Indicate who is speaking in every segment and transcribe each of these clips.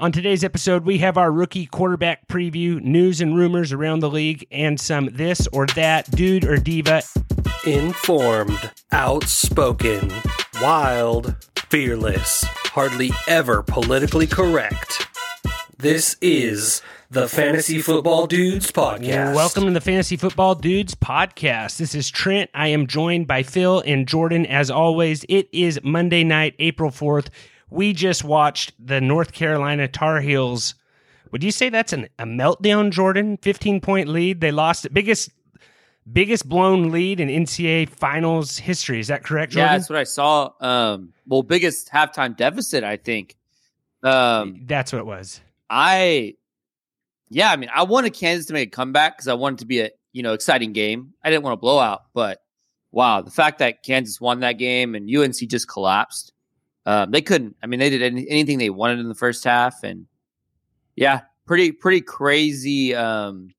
Speaker 1: On today's episode, we have our rookie quarterback preview, news and rumors around the league, and some this or that dude or diva.
Speaker 2: Informed, outspoken, wild, fearless, hardly ever politically correct. This is the Fantasy Football Dudes Podcast.
Speaker 1: Welcome to the Fantasy Football Dudes Podcast. This is Trent. I am joined by Phil and Jordan as always. It is Monday night, April 4th we just watched the North Carolina Tar Heels. Would you say that's an, a meltdown, Jordan? 15 point lead. They lost the biggest biggest blown lead in NCAA finals history. Is that correct, Jordan?
Speaker 3: Yeah, that's what I saw. Um, well, biggest halftime deficit, I think. Um,
Speaker 1: that's what it was.
Speaker 3: I, yeah, I mean, I wanted Kansas to make a comeback because I wanted to be a you know exciting game. I didn't want a blowout, but wow, the fact that Kansas won that game and UNC just collapsed um, they couldn't. I mean, they did any, anything they wanted in the first half, and yeah, pretty pretty crazy, um,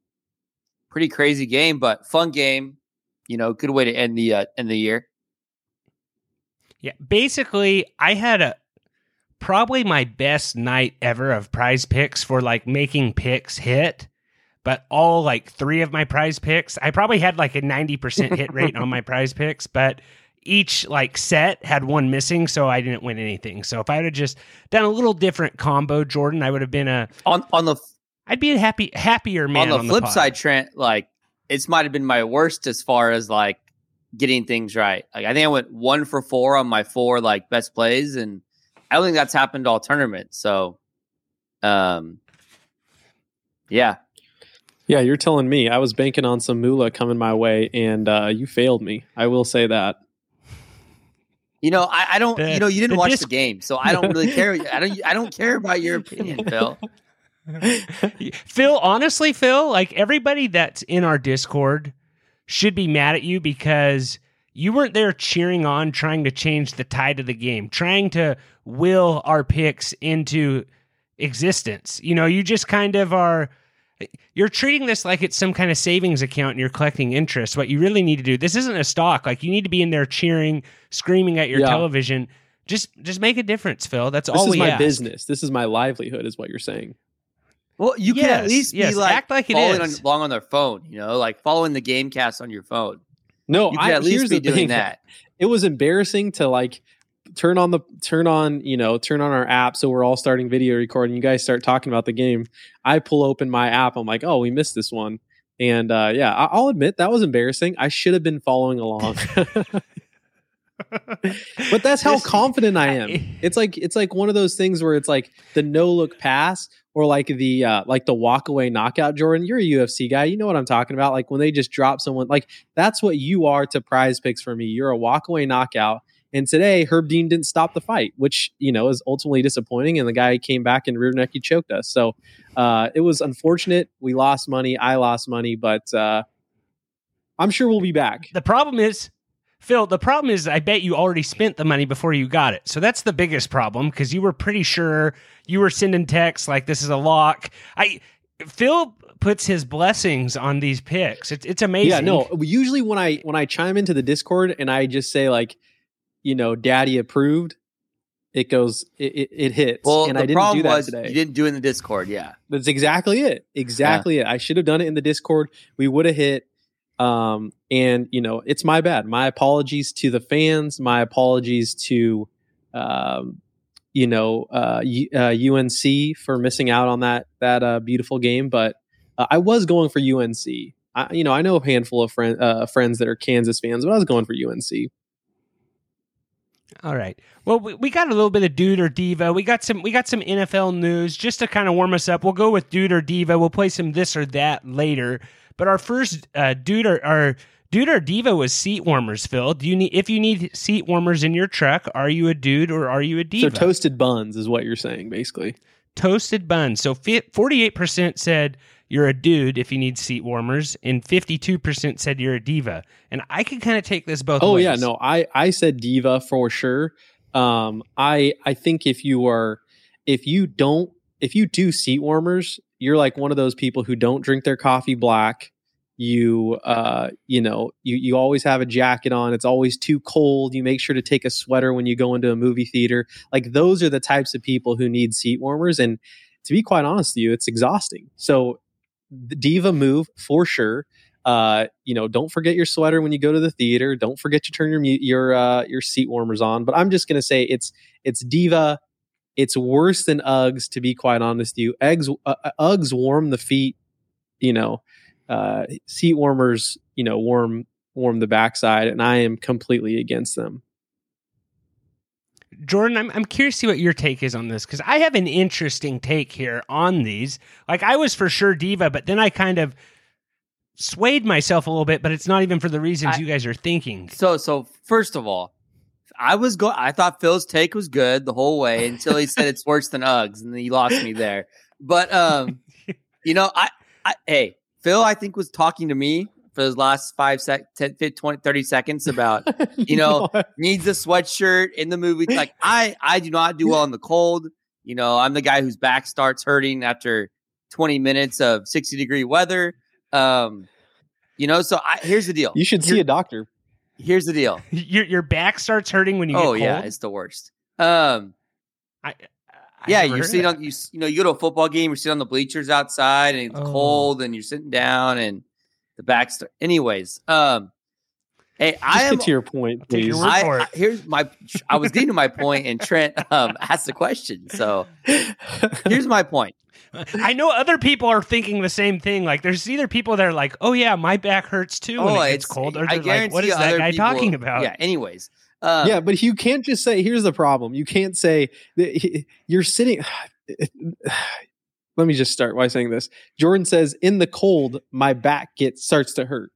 Speaker 3: pretty crazy game, but fun game. You know, good way to end the uh, end the year.
Speaker 1: Yeah, basically, I had a probably my best night ever of prize picks for like making picks hit. But all like three of my prize picks, I probably had like a 90% hit rate on my prize picks, but each like set had one missing, so I didn't win anything. So if I had just done a little different combo, Jordan, I would have been a
Speaker 3: on on the.
Speaker 1: I'd be a happy happier man.
Speaker 3: On the
Speaker 1: on
Speaker 3: flip
Speaker 1: the
Speaker 3: side, Trent, like it's might have been my worst as far as like getting things right. Like I think I went one for four on my four like best plays, and I don't think that's happened all tournament. So, um, yeah,
Speaker 4: yeah, you're telling me I was banking on some moolah coming my way, and uh, you failed me. I will say that.
Speaker 3: You know, I, I don't. The, you know, you didn't the watch disc- the game, so I don't really care. I don't. I don't care about your opinion, Phil.
Speaker 1: Phil, honestly, Phil, like everybody that's in our Discord should be mad at you because you weren't there cheering on, trying to change the tide of the game, trying to will our picks into existence. You know, you just kind of are you're treating this like it's some kind of savings account and you're collecting interest. What you really need to do, this isn't a stock. Like you need to be in there cheering, screaming at your yeah. television. Just just make a difference, Phil. That's
Speaker 4: this
Speaker 1: all
Speaker 4: This is my
Speaker 1: ask.
Speaker 4: business. This is my livelihood, is what you're saying.
Speaker 3: Well, you yes, can at least
Speaker 1: yes.
Speaker 3: be like
Speaker 1: Act like
Speaker 3: following
Speaker 1: it
Speaker 3: is. along on their phone, you know, like following the game cast on your phone.
Speaker 4: No,
Speaker 3: you can I, at least be doing
Speaker 4: thing.
Speaker 3: that.
Speaker 4: It was embarrassing to like turn on the turn on you know turn on our app so we're all starting video recording. You guys start talking about the game. I pull open my app. I'm like oh we missed this one. And uh, yeah i'll admit that was embarrassing. I should have been following along. But that's how confident i am. it's like it's like one of those things where it's like the no look pass or like the uh, like the walk away knockout jordan you're a ufc guy. You know what i'm talking about. Like when they just drop someone like that's what you are to prize picks for me. You're a walk away knockout and today, Herb Dean didn't stop the fight, which you know is ultimately disappointing. And the guy came back and rear naked choked us. So uh, it was unfortunate. We lost money. I lost money, but uh, I'm sure we'll be back.
Speaker 1: The problem is, Phil. The problem is, I bet you already spent the money before you got it. So that's the biggest problem because you were pretty sure you were sending texts like this is a lock. I Phil puts his blessings on these picks. It's it's amazing.
Speaker 4: Yeah, no. Usually when I when I chime into the Discord and I just say like you know, daddy approved, it goes, it, it, it hits.
Speaker 3: Well,
Speaker 4: and
Speaker 3: the
Speaker 4: I didn't
Speaker 3: problem
Speaker 4: do that
Speaker 3: was
Speaker 4: today.
Speaker 3: You didn't do it in the Discord. Yeah.
Speaker 4: That's exactly it. Exactly yeah. it. I should have done it in the Discord. We would have hit. Um, and you know, it's my bad. My apologies to the fans. My apologies to, um, you know, uh, uh, UNC for missing out on that that uh, beautiful game. But uh, I was going for UNC. I, you know, I know a handful of friend, uh, friends that are Kansas fans, but I was going for UNC.
Speaker 1: All right. Well, we, we got a little bit of dude or diva. We got some we got some NFL news just to kind of warm us up. We'll go with dude or diva. We'll play some this or that later. But our first uh, dude or our dude or diva was seat warmers. Phil, do you need if you need seat warmers in your truck? Are you a dude or are you a diva?
Speaker 4: So toasted buns is what you're saying, basically.
Speaker 1: Toasted buns. So forty eight percent said you're a dude if you need seat warmers, and 52% said you're a diva. And I can kind of take this both
Speaker 4: oh,
Speaker 1: ways.
Speaker 4: yeah, no, I, I said diva for sure. Um, I I think if you are if you don't if you do seat warmers, you're like one of those people who don't drink their coffee black. You uh you know, you you always have a jacket on. It's always too cold. You make sure to take a sweater when you go into a movie theater. Like those are the types of people who need seat warmers and to be quite honest with you, it's exhausting. So the diva move for sure. Uh, you know, don't forget your sweater when you go to the theater. Don't forget to turn your your uh, your seat warmers on. But I'm just gonna say it's it's diva. It's worse than Uggs, to be quite honest with you. Eggs, uh, uh, Uggs warm the feet. You know, uh, seat warmers. You know, warm warm the backside, and I am completely against them.
Speaker 1: Jordan, I'm I'm curious to see what your take is on this because I have an interesting take here on these. Like I was for sure diva, but then I kind of swayed myself a little bit, but it's not even for the reasons
Speaker 3: I-
Speaker 1: you guys are thinking.
Speaker 3: So, so first of all, I was go. I thought Phil's take was good the whole way until he said it's worse than Uggs, and then he lost me there. But um, you know, I, I hey, Phil, I think was talking to me for those last five sec, 10, 15, 20, 30 seconds about You know, needs a sweatshirt in the movie. Like I, I do not do well in the cold. You know, I'm the guy whose back starts hurting after 20 minutes of 60 degree weather. Um, you know, so I, here's the deal.
Speaker 4: you should see
Speaker 3: Here-
Speaker 4: a doctor.
Speaker 3: Here's the deal.
Speaker 1: Your your back starts hurting when you
Speaker 3: Oh
Speaker 1: get
Speaker 3: yeah, it's the worst. Um,
Speaker 1: I, I
Speaker 3: yeah, you're sitting on you. You know, you go to a football game. You're sitting on the bleachers outside, and it's
Speaker 1: Oh.
Speaker 3: cold, and you're sitting down, and the back. Start, anyways, um, hey,
Speaker 4: Just
Speaker 3: I am.
Speaker 4: get to your point,
Speaker 1: I'll your
Speaker 4: please.
Speaker 3: I. I- here's my. I was getting to my point, and Trent um, asked the question. So here's my point.
Speaker 1: I know other people are thinking the same thing. Like, there's either people that are like, "Oh yeah, my back hurts too when it gets cold," or
Speaker 3: Oh, I
Speaker 1: they're like, "What
Speaker 3: guarantee
Speaker 1: is that guy
Speaker 3: people-
Speaker 1: talking about?"
Speaker 3: Yeah. Anyways, um,
Speaker 4: yeah, but you can't just say. Here's the problem: you can't say that you're sitting. Let me just start by saying this. Jordan says, "In the cold, my back gets starts to hurt,"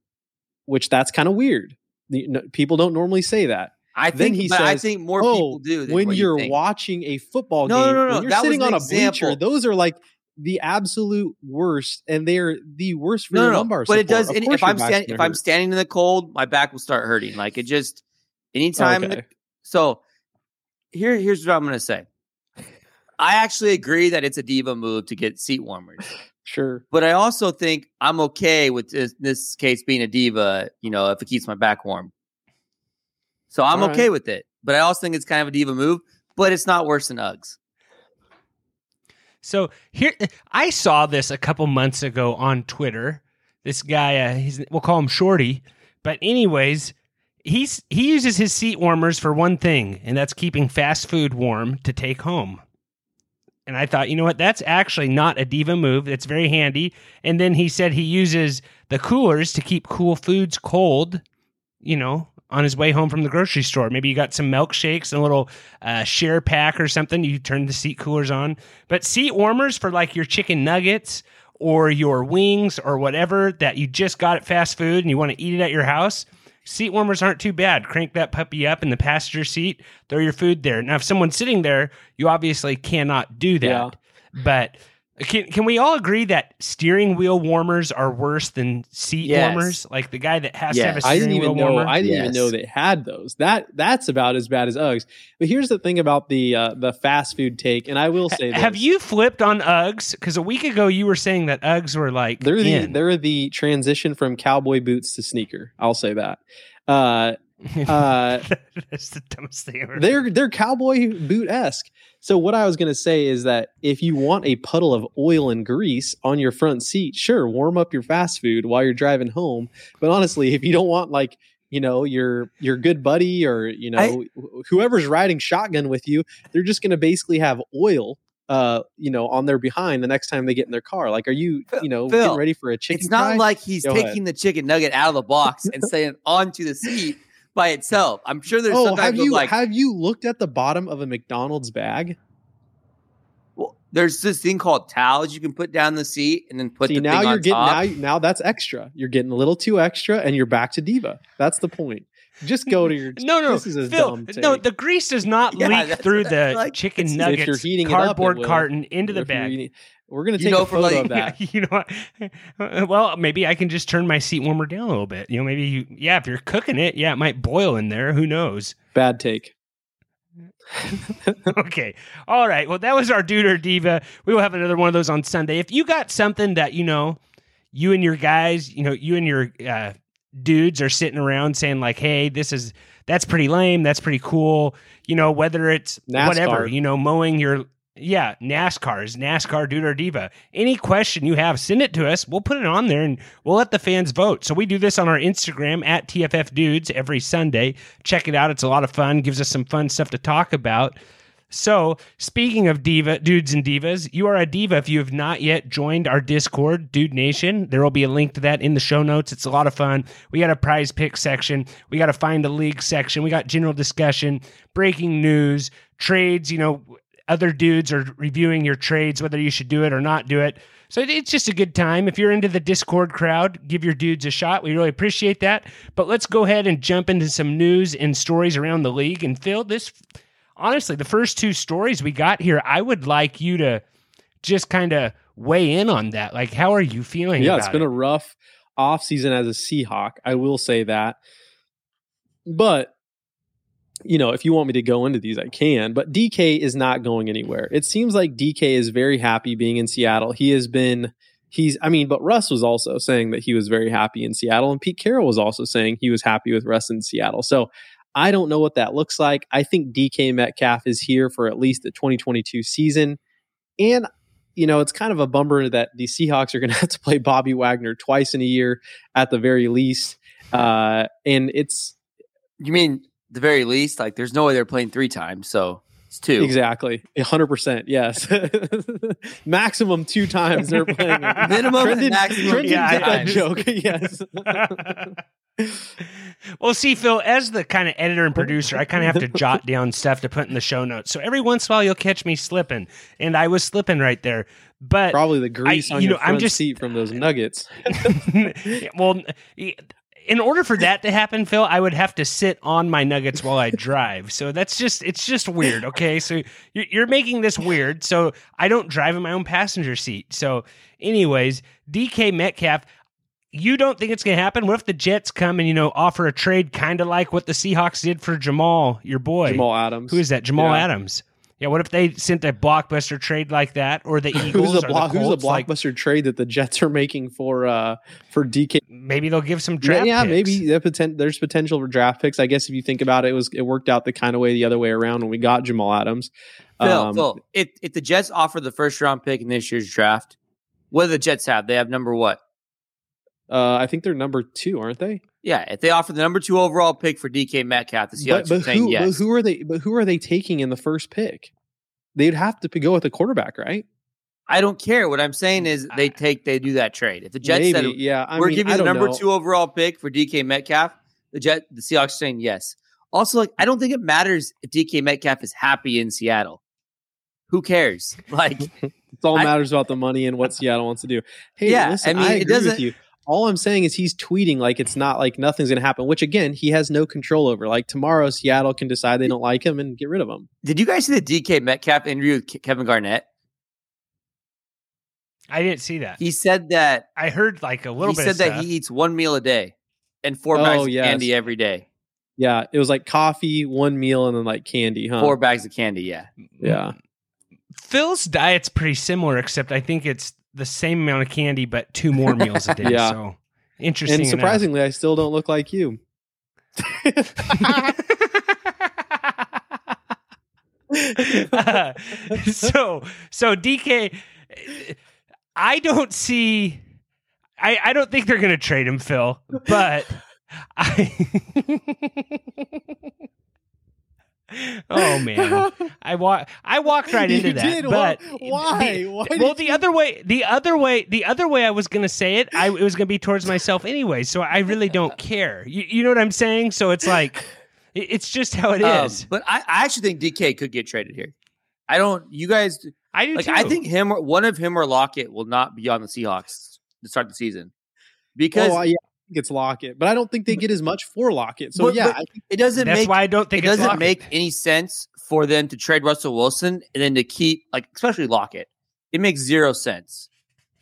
Speaker 4: which that's kind of weird. No- People don't normally say that.
Speaker 3: I
Speaker 4: Then
Speaker 3: think.
Speaker 4: he
Speaker 3: but I think more
Speaker 4: oh,
Speaker 3: people do.
Speaker 4: When
Speaker 3: you
Speaker 4: you're
Speaker 3: think.
Speaker 4: watching a football
Speaker 3: No, no,
Speaker 4: game,
Speaker 3: no, no,
Speaker 4: when you're
Speaker 3: that
Speaker 4: sitting on a
Speaker 3: example.
Speaker 4: bleacher, those are like the absolute worst, and they're the worst for
Speaker 3: no,
Speaker 4: your
Speaker 3: no, no.
Speaker 4: lumbar
Speaker 3: But it
Speaker 4: support.
Speaker 3: does. And
Speaker 4: course
Speaker 3: if I'm standing, if I'm standing in the cold, my back will start hurting. Like it just anytime. in the- so here, here's what I'm gonna say. I actually agree that it's a diva move to get seat warmers,
Speaker 4: sure.
Speaker 3: but I also think I'm okay with this, this case being a diva. You know, if it keeps my back warm. So I'm
Speaker 4: All
Speaker 3: okay
Speaker 4: right.
Speaker 3: with it, but I also think it's kind of a diva move. But it's not worse than Uggs.
Speaker 1: So here, I saw this a couple months ago on Twitter. This guy, uh, he's, we'll call him Shorty, but anyways, he's he uses his seat warmers for one thing, and that's keeping fast food warm to take home. And I thought, you know what, that's actually not a diva move. It's very handy. And then he said he uses the coolers to keep cool foods cold. You know, on his way home from the grocery store. Maybe you got some milkshakes and a little uh, share pack or something. You turn the seat coolers on. But seat warmers for like your chicken nuggets or your wings or whatever that you just got at fast food and you want to eat it at your house. Seat warmers aren't too bad. Crank that puppy up in the passenger seat, throw your food there. Now, if someone's sitting there, you obviously cannot do that.
Speaker 4: Yeah.
Speaker 1: But can, can we all agree that steering wheel warmers are worse than seat
Speaker 3: Yes.
Speaker 1: warmers? Like the guy that has to have a
Speaker 3: Yes.
Speaker 1: steering
Speaker 4: I didn't even
Speaker 1: wheel
Speaker 4: know.
Speaker 1: warmer?
Speaker 4: I didn't even know they had those. That that's about as bad as Uggs. But here's the thing about the uh, the fast food take, and I will say,
Speaker 1: Have you flipped on Uggs? Because a week ago you were saying that Uggs were like
Speaker 4: They're the
Speaker 1: in.
Speaker 4: they're the transition from cowboy boots to sneaker. I'll say that. Uh, uh,
Speaker 1: That's the dumbest thing ever.
Speaker 4: they're they're cowboy boot esque. So what I was going to say is that if you want a puddle of oil and grease on your front seat, sure, warm up your fast food while you're driving home. But honestly, if you don't want like you know your your good buddy or you know wh- whoever's riding shotgun with you, they're just going to basically have oil. Uh, you know, on their behind the next time they get in their car. Like, are you, you know,
Speaker 3: Phil,
Speaker 4: getting ready for a chicken?
Speaker 3: It's not
Speaker 4: fry?
Speaker 3: like he's
Speaker 4: Go
Speaker 3: taking
Speaker 4: ahead.
Speaker 3: the chicken nugget out of the box and saying onto the seat by itself. I'm sure there's
Speaker 4: oh, have you
Speaker 3: like
Speaker 4: have you looked at the bottom of a McDonald's bag?
Speaker 3: well, there's this thing called towels you can put down the seat and then put
Speaker 4: See,
Speaker 3: the
Speaker 4: now
Speaker 3: thing
Speaker 4: you're getting
Speaker 3: top.
Speaker 4: now now that's extra. You're getting a little too extra, and you're back to diva. That's the point. Just go to your
Speaker 1: no, no,
Speaker 4: This is a
Speaker 1: Phil.
Speaker 4: dumb
Speaker 1: No, the grease does not
Speaker 3: Yeah,
Speaker 1: leak
Speaker 3: that's
Speaker 1: through the
Speaker 3: like.
Speaker 1: chicken
Speaker 3: It's- if
Speaker 1: nuggets
Speaker 4: you're heating it up,
Speaker 1: cardboard carton into the
Speaker 4: If you're
Speaker 1: bag.
Speaker 4: We're gonna
Speaker 3: You
Speaker 4: take
Speaker 3: know,
Speaker 4: a
Speaker 3: for
Speaker 4: photo
Speaker 3: like-
Speaker 4: of that.
Speaker 1: you know what? Well, maybe I can just turn my seat warmer down a little bit. You know, maybe you, yeah, if you're cooking it, yeah, it might boil in there. Who knows?
Speaker 4: Bad take.
Speaker 1: okay. All right. Well, that was our dude or diva. We will have another one of those on Sunday. If you got something that, you know, you and your guys, you know, you and your uh, dudes are sitting around saying, like, hey, this is, that's pretty lame. That's pretty cool. You know, whether it's
Speaker 4: NASCAR.
Speaker 1: whatever, you know, mowing your Yeah, NASCAR is NASCAR Dude or Diva. Any question you have, send it to us. We'll put it on there and we'll let the fans vote. So we do this on our Instagram at TFF Dudes every Sunday. Check it out. It's a lot of fun. Gives us some fun stuff to talk about. So, speaking of diva dudes and divas, you are a diva if you have not yet joined our Discord, Dude Nation. There will be a link to that in the show notes. It's a lot of fun. We got a prize pick section, we got a find a league section, we got general discussion, breaking news, trades. You know, other dudes are reviewing your trades, whether you should do it or not do it. So it's just a good time. If you're into the Discord crowd, give your dudes a shot. We really appreciate that. But let's go ahead and jump into some news and stories around the league. And Phil, this honestly, the first two stories we got here, I would like you to just kind of weigh in on that. Like, how are you feeling?
Speaker 4: Yeah, it's been
Speaker 1: it?
Speaker 4: a rough off season as a Seahawk. I will say that. But you know, if you want me to go into these, I can. But DK is not going anywhere. It seems like DK is very happy being in Seattle. He has been, he's, I mean, but Russ was also saying that he was very happy in Seattle. And Pete Carroll was also saying he was happy with Russ in Seattle. So I don't know what that looks like. I think DK Metcalf is here for at least the 2022 season. And, you know, it's kind of a bummer that the Seahawks are going to have to play Bobby Wagner twice in a year at the very least. Uh, and it's,
Speaker 3: You mean the very least? Like, there's no way they're playing three times, so it's two.
Speaker 4: Exactly. 100%. Yes. Maximum two times they're playing.
Speaker 3: Minimum and maximum
Speaker 4: Trendon
Speaker 1: Yeah,
Speaker 4: did that
Speaker 3: times.
Speaker 4: joke. yes.
Speaker 1: Well, see, Phil, as the kind of editor and producer, I kind of have to jot down stuff to put in the show notes. So every once in a while, you'll catch me slipping, and I was slipping right there. But
Speaker 4: Probably the grease
Speaker 1: I-
Speaker 4: on
Speaker 1: you
Speaker 4: your
Speaker 1: know, I'm just-
Speaker 4: seat from those nuggets.
Speaker 1: well, in order for that to happen, Phil, I would have to sit on my nuggets while I drive. So that's just it's just weird. Okay, so you're, you're making this weird. So I don't drive in my own passenger seat. So, anyways, DK Metcalf. You don't think it's going to happen? What if the Jets come and you know offer a trade, kind of like what the Seahawks did for Jamal, your boy?
Speaker 4: Jamal Adams.
Speaker 1: Who is that? Jamal
Speaker 4: Yeah.
Speaker 1: Adams. Yeah. What if they sent a blockbuster trade like that, or the Eagles,
Speaker 4: Who's
Speaker 1: or
Speaker 4: a, block,
Speaker 1: the
Speaker 4: who's a
Speaker 1: Colts? Like,
Speaker 4: blockbuster trade that the Jets are making for uh for DK?
Speaker 1: maybe they'll give some draft.
Speaker 4: yeah,
Speaker 1: picks.
Speaker 4: maybe the poten- there's potential for draft picks. I guess if you think about it, it was it worked out the kind of way the other way around when we got Jamal Adams.
Speaker 3: Phil,
Speaker 4: Um,
Speaker 3: Phil, if, if the Jets offer the first round pick in this year's draft, what do the Jets have? They have number what?
Speaker 4: Uh, I think they're number two, aren't they?
Speaker 3: Yeah, if they offer the number two overall pick for DK Metcalf, the Seahawks
Speaker 4: But,
Speaker 3: are saying
Speaker 4: who,
Speaker 3: yes.
Speaker 4: but who are they? But who are they taking in the first pick? They'd have to go with a quarterback, right?
Speaker 3: I don't care. What I'm saying is they take they do that trade. If the Jets
Speaker 4: Maybe,
Speaker 3: said
Speaker 4: yeah. I
Speaker 3: we're
Speaker 4: mean,
Speaker 3: giving you the number
Speaker 4: know.
Speaker 3: two overall pick for DK Metcalf, the Jet the Seahawks are saying yes. Also, like I don't think it matters if DK Metcalf is happy in Seattle. Who cares? Like
Speaker 4: It's all
Speaker 3: I-
Speaker 4: matters about the money and what Seattle wants to do. Hey,
Speaker 3: Yeah,
Speaker 4: listen,
Speaker 3: I mean,
Speaker 4: I
Speaker 3: it doesn't-
Speaker 4: you. All I'm saying is he's tweeting like it's not like nothing's going to happen, which again he has no control over. Like tomorrow, Seattle can decide they don't like him and get rid of him.
Speaker 3: Did you guys see the DK Metcalf interview with Kevin Garnett?
Speaker 1: I didn't see that.
Speaker 3: He said that
Speaker 1: I heard like a little
Speaker 3: he
Speaker 1: bit.
Speaker 3: said
Speaker 1: of
Speaker 3: that
Speaker 1: stuff.
Speaker 3: he eats one meal a day and four
Speaker 4: Oh,
Speaker 3: bags of
Speaker 4: yes.
Speaker 3: candy every day.
Speaker 4: Yeah, it was like coffee, one meal, and then like candy, huh?
Speaker 3: Four bags of candy, yeah.
Speaker 4: Yeah.
Speaker 1: Phil's diet's pretty similar, except I think it's the same amount of candy, but two more meals a day.
Speaker 4: Yeah.
Speaker 1: So interesting.
Speaker 4: And surprisingly, I still don't look like you.
Speaker 1: Uh, so so DK, I don't see. I I don't think they're going to trade him, Phil. But I. oh man, I walk. I walked right into
Speaker 4: You
Speaker 1: that.
Speaker 4: did?
Speaker 1: But
Speaker 4: Why?
Speaker 1: the-
Speaker 4: Why
Speaker 1: well, the
Speaker 4: you-
Speaker 1: other way, the other way, the other way I was going to say it, I it was going to be towards myself anyway. So I really don't care. You, you know what I'm saying? So it's like, it- it's just how it is.
Speaker 3: Um, but I, I actually think DK could get traded here. I don't. You guys
Speaker 1: I do
Speaker 3: like.
Speaker 1: too.
Speaker 3: I think him, or one of him or Lockett will not be on the Seahawks to start the season because
Speaker 4: oh, yeah, I think it's Lockett, but I don't think they get as much for Lockett. So
Speaker 3: But-
Speaker 4: yeah,
Speaker 3: but
Speaker 4: I
Speaker 3: it doesn't
Speaker 1: that's
Speaker 3: make
Speaker 1: why I don't think it's
Speaker 3: doesn't
Speaker 1: Lockett.
Speaker 3: make any sense for them to trade Russell Wilson and then to keep like especially Lockett. It makes zero sense.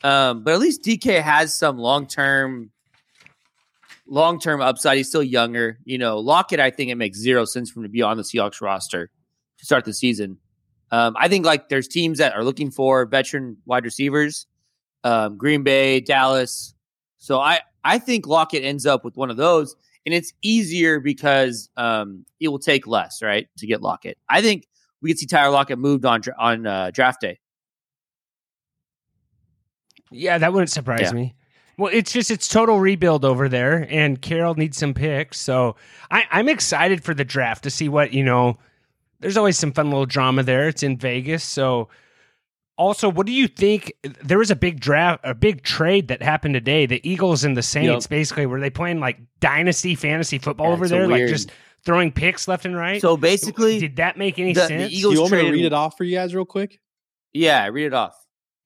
Speaker 3: Um, but at least DK has some long term long term upside. He's still younger. You know, Lockett, I think it makes zero sense for him to be on the Seahawks roster to start the season. Um, I think like there's teams that are looking for veteran wide receivers, um, Green Bay, Dallas. So I I think Lockett ends up with one of those, and it's easier because um, it will take less, right, to get Lockett. I think we could see Tyler Lockett moved on on uh, draft day.
Speaker 1: Yeah, that wouldn't surprise
Speaker 3: Yeah.
Speaker 1: me. Well, it's just it's total rebuild over there, and Carroll needs some picks. So I, I'm excited for the draft to see what you know. There's always some fun little drama there. It's in Vegas, so. Also, what do you think? There was a big draft, a big trade that happened today. The Eagles and the Saints,
Speaker 4: Yep.
Speaker 1: basically, were they playing like dynasty fantasy football
Speaker 3: Yeah,
Speaker 1: over
Speaker 3: it's so
Speaker 1: there, like just throwing picks left and right?
Speaker 3: So basically,
Speaker 1: did that make any
Speaker 3: the- the
Speaker 1: sense?
Speaker 4: Do
Speaker 3: Eagles
Speaker 4: you want me to read it off for you guys real quick?
Speaker 3: yeah, read it off.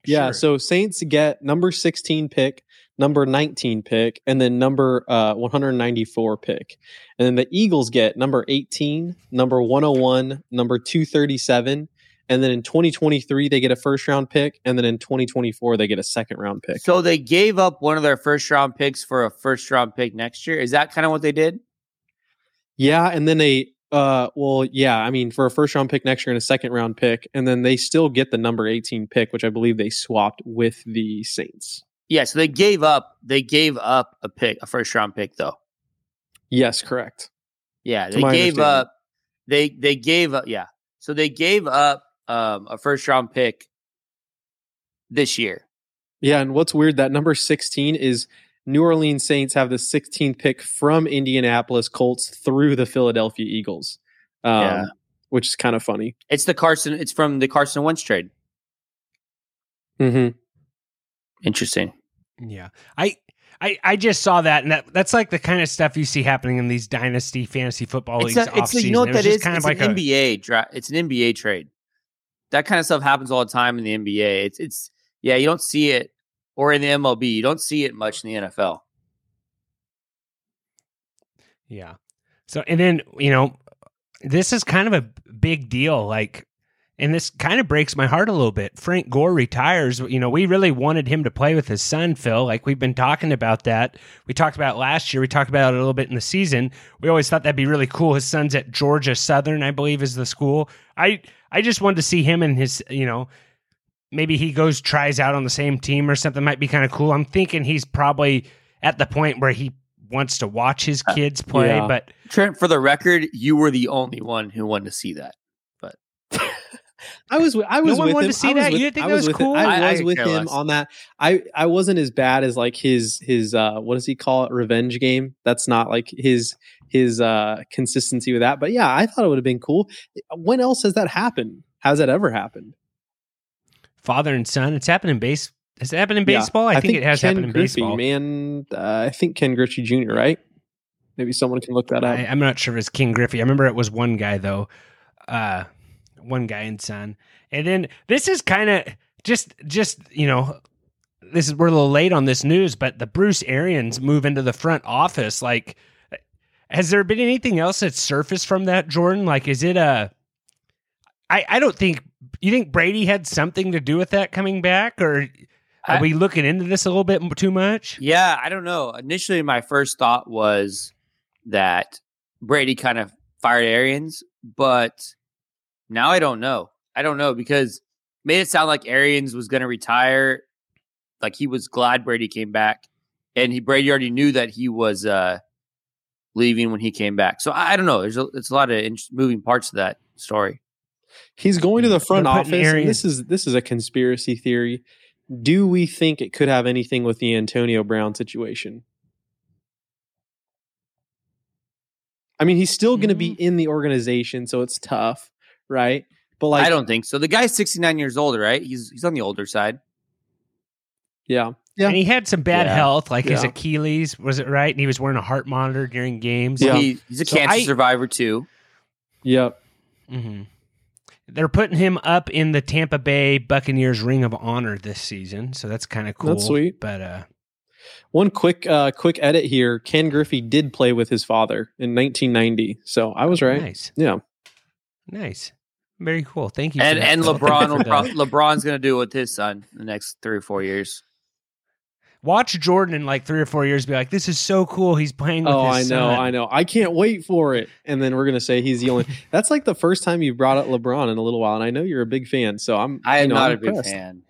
Speaker 4: Yeah,
Speaker 1: Sure.
Speaker 4: so Saints get number 16 pick, number 19 pick, and then number uh, 194 pick. And then the Eagles get number 18, number 101, number 237. And then in 2023, they get a first round pick. And then in 2024, they get a second round pick.
Speaker 3: So they gave up one of their first round picks for a first round pick next year. Is that kind of what they did?
Speaker 4: Yeah, and then they uh well, yeah, I mean for a first round pick next year and a second round pick, and then they still get the number 18 pick, which I believe they swapped with the Saints.
Speaker 3: Yeah, so they gave up. They gave up a pick, a first round pick, though.
Speaker 4: Yes, correct.
Speaker 3: Yeah, they gave up. They they gave up. Yeah, so they gave up um, a first round pick this year.
Speaker 4: Yeah, and what's weird that number 16 is New Orleans Saints have the 16th pick from Indianapolis Colts through the Philadelphia Eagles. Um,
Speaker 3: Yeah.
Speaker 4: which is kind of funny.
Speaker 3: It's the Carson. It's from the Carson Wentz trade.
Speaker 4: Mm-hmm.
Speaker 3: Interesting.
Speaker 1: Yeah. I I I just saw that and that that's like the kind of stuff you see happening in these dynasty fantasy football
Speaker 3: It's,
Speaker 1: leagues
Speaker 3: a, it's a, you know what
Speaker 1: It was
Speaker 3: that
Speaker 1: just
Speaker 3: is?
Speaker 1: kind
Speaker 3: it's
Speaker 1: of like
Speaker 3: an
Speaker 1: a
Speaker 3: NBA draft. It's an NBA trade. That kind of stuff happens all the time in the NBA. It's it's yeah, you don't see it or in the MLB. You don't see it much in the NFL.
Speaker 1: Yeah. So and then, you know, this is kind of a big deal like and this kind of breaks my heart a little bit. Frank Gore retires. You know, we really wanted him to play with his son, Phil. Like we've been talking about that. We talked about it last year. We talked about it a little bit in the season. We always thought that'd be really cool. His son's at Georgia Southern, I believe, is the school. I I just wanted to see him and his, you know, maybe he goes tries out on the same team or something. Might be kind of cool. I'm thinking he's probably at the point where he wants to watch his uh, kids play,
Speaker 4: yeah.
Speaker 1: but
Speaker 3: Trent, for the record, you were the only one who wanted to see that.
Speaker 4: I was I was
Speaker 1: one
Speaker 4: with
Speaker 1: wanted
Speaker 4: him.
Speaker 1: to see
Speaker 4: I
Speaker 1: that?
Speaker 4: with-
Speaker 1: You didn't think
Speaker 4: I
Speaker 1: that was
Speaker 4: with
Speaker 1: cool?
Speaker 4: I,
Speaker 3: I- I
Speaker 4: was with him
Speaker 3: less.
Speaker 4: on that. I I wasn't as bad as like his his uh what does he call it revenge game. That's not like his his uh consistency with that. But yeah, I thought it would have been cool. When else has that happened? Has that ever happened?
Speaker 1: father and son. It's happened in base. Has it happened in
Speaker 4: Yeah.
Speaker 1: baseball? I, think, it has
Speaker 4: Ken
Speaker 1: happened in
Speaker 4: Griffey,
Speaker 1: baseball.
Speaker 4: Man, uh, I think Ken Griffey Jr. Right? Maybe someone can look that up.
Speaker 1: I, I'm not sure if it's King Griffey. I remember it was one guy though, uh, one guy and son. And then this is kind of just just you know, this is we're a little late on this news, but the Bruce Arians move into the front office. Like, has there been anything else that's surfaced from that, Jordan? Like, is it a? I I don't think you think Brady had something to do with that coming back, or are
Speaker 3: I-
Speaker 1: we looking into this a little bit too much?
Speaker 3: Yeah, I don't know. Initially, my first thought was that Brady kind of fired Arians, but now I don't know. I don't know because made it sound like Arians was going to retire, like he was glad Brady came back, and he Brady already knew that he was uh, leaving when he came back. So I, I don't know. There's a, it's a lot of in- moving parts to that story.
Speaker 4: He's going to the front
Speaker 1: They're
Speaker 4: office. and this is this is a conspiracy theory. Do we think it could have anything with the Antonio Brown situation? I mean, he's still going to be in the organization, so it's tough, right? But like,
Speaker 3: I don't think so. The guy's 69 years old, right? He's he's on the older side.
Speaker 4: yeah, yeah.
Speaker 1: And he had some bad
Speaker 3: Yeah.
Speaker 1: health, like his Achilles, was it right? And he was wearing a heart monitor during games.
Speaker 4: Yeah.
Speaker 3: He, he's a
Speaker 1: So
Speaker 3: cancer
Speaker 1: I-
Speaker 3: survivor too.
Speaker 4: Yep.
Speaker 1: Mm-hmm. They're putting him up in the Tampa Bay Buccaneers Ring of Honor this season, so that's kind of cool.
Speaker 4: That's sweet.
Speaker 1: But uh,
Speaker 4: One quick uh quick edit here. Ken Griffey did play with his father in 1990, so I was right.
Speaker 1: nice,
Speaker 4: Yeah.
Speaker 1: nice, very cool. Thank you.
Speaker 3: And
Speaker 1: that,
Speaker 3: and
Speaker 1: Phil. Thank you
Speaker 3: LeBron will
Speaker 1: the-
Speaker 3: prob- LeBron's going to do it with his son in the next three or four years.
Speaker 1: watch Jordan in like three or four years. Be like, this is so cool. He's playing. with
Speaker 4: Oh, I know,
Speaker 1: son."
Speaker 4: I know. I can't wait for it. And then we're gonna say he's the only. That's like the first time you brought up LeBron in a little while, and I know you're a big fan. So I'm.
Speaker 3: I
Speaker 4: you
Speaker 3: am
Speaker 4: know,
Speaker 3: not
Speaker 4: I'm
Speaker 3: a big fan.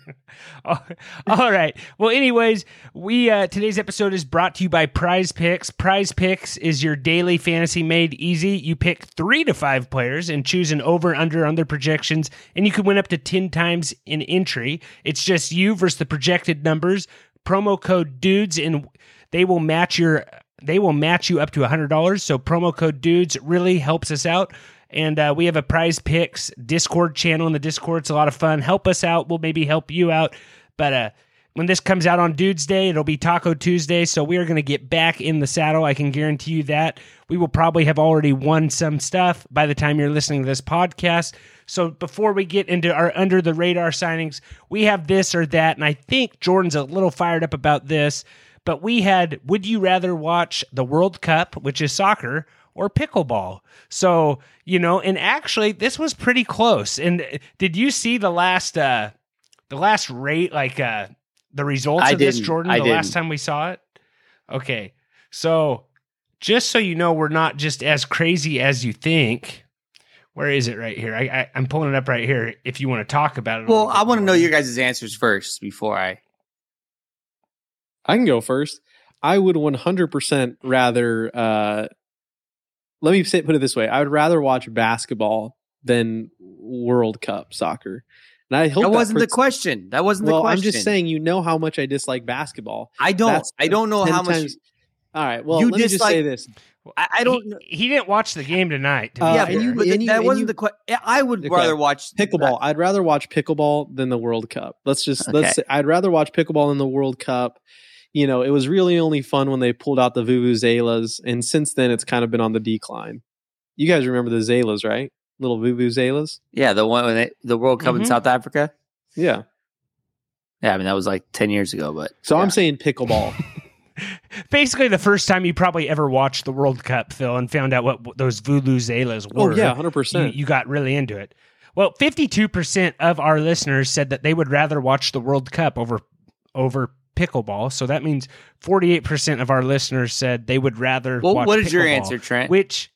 Speaker 1: All right. Well, anyways, we uh, today's episode is brought to you by Prize Picks. Prize Picks is your daily fantasy made easy. You pick three to five players and choose an over under on their projections, and you can win up to ten times in entry. It's just you versus the projected numbers. Promo code dudes, and they will match your. They will match you up to $100. So promo code dudes really helps us out. And uh, we have a prize picks Discord channel in the Discord. It's a lot of fun. Help us out. We'll maybe help you out. But uh, when this comes out on Dudes Day, it'll be Taco Tuesday. So we are going to get back in the saddle. I can guarantee you that. We will probably have already won some stuff by the time you're listening to this podcast. So before we get into our under the radar signings, we have this or that. And I think Jordan's a little fired up about this. But we had, would you rather watch the World Cup, which is soccer, or pickleball? So, you know, and actually this was pretty close. And did you see the last, uh, the last rate, like, uh, the results
Speaker 3: I
Speaker 1: of this. Jordan,
Speaker 3: I
Speaker 1: the last
Speaker 3: didn't.
Speaker 1: time we saw it? Okay. So, just so you know, we're not just as crazy as you think. Where is it right here? I, I, I'm pulling it up right here if you want to talk about it.
Speaker 3: Well, I want to know your guys' answers first before I.
Speaker 4: I can go first. I would 100% rather. Uh, let me say, put it this way: I would rather watch basketball than World Cup soccer. And I hope
Speaker 3: That wasn't the question. That wasn't
Speaker 4: Well,
Speaker 3: the question.
Speaker 4: I'm just saying, you know how much I dislike basketball.
Speaker 3: I don't.
Speaker 4: That's
Speaker 3: I don't know how much.
Speaker 4: times- All right. Well,
Speaker 3: You
Speaker 4: let me just say this.
Speaker 3: I, I don't.
Speaker 1: He, he didn't watch the game tonight. To
Speaker 4: Uh,
Speaker 3: yeah,
Speaker 1: fair.
Speaker 3: but,
Speaker 4: and you-
Speaker 3: but
Speaker 4: and you-
Speaker 3: that
Speaker 4: and
Speaker 3: wasn't
Speaker 4: you-
Speaker 3: the question. I would
Speaker 4: Okay.
Speaker 3: rather watch
Speaker 4: Pickleball. I'd rather watch pickleball than the World Cup. Let's just let's. Say, I'd rather watch pickleball than the World Cup. You know, it was really only fun when they pulled out the vuvuzelas, and since then it's kind of been on the decline. You guys remember the zelas, right? Little vuvuzelas.
Speaker 3: Yeah, the one when they, the World Cup in
Speaker 1: Mhm.
Speaker 3: South Africa.
Speaker 4: Yeah.
Speaker 3: Yeah, I mean that was like ten years ago, but
Speaker 4: So
Speaker 3: yeah.
Speaker 4: I'm saying pickleball.
Speaker 1: Basically, the first time you probably ever watched the World Cup, Phil, and found out what those vuvuzelas were.
Speaker 4: oh
Speaker 1: were.
Speaker 4: yeah, hundred
Speaker 1: you,
Speaker 4: percent.
Speaker 1: you got really into it. Well, fifty-two percent of our listeners said that they would rather watch the World Cup over over pickleball. So that means forty-eight percent of our listeners said they would rather.
Speaker 3: well,
Speaker 1: watch
Speaker 3: what is your answer, Trent?
Speaker 1: Which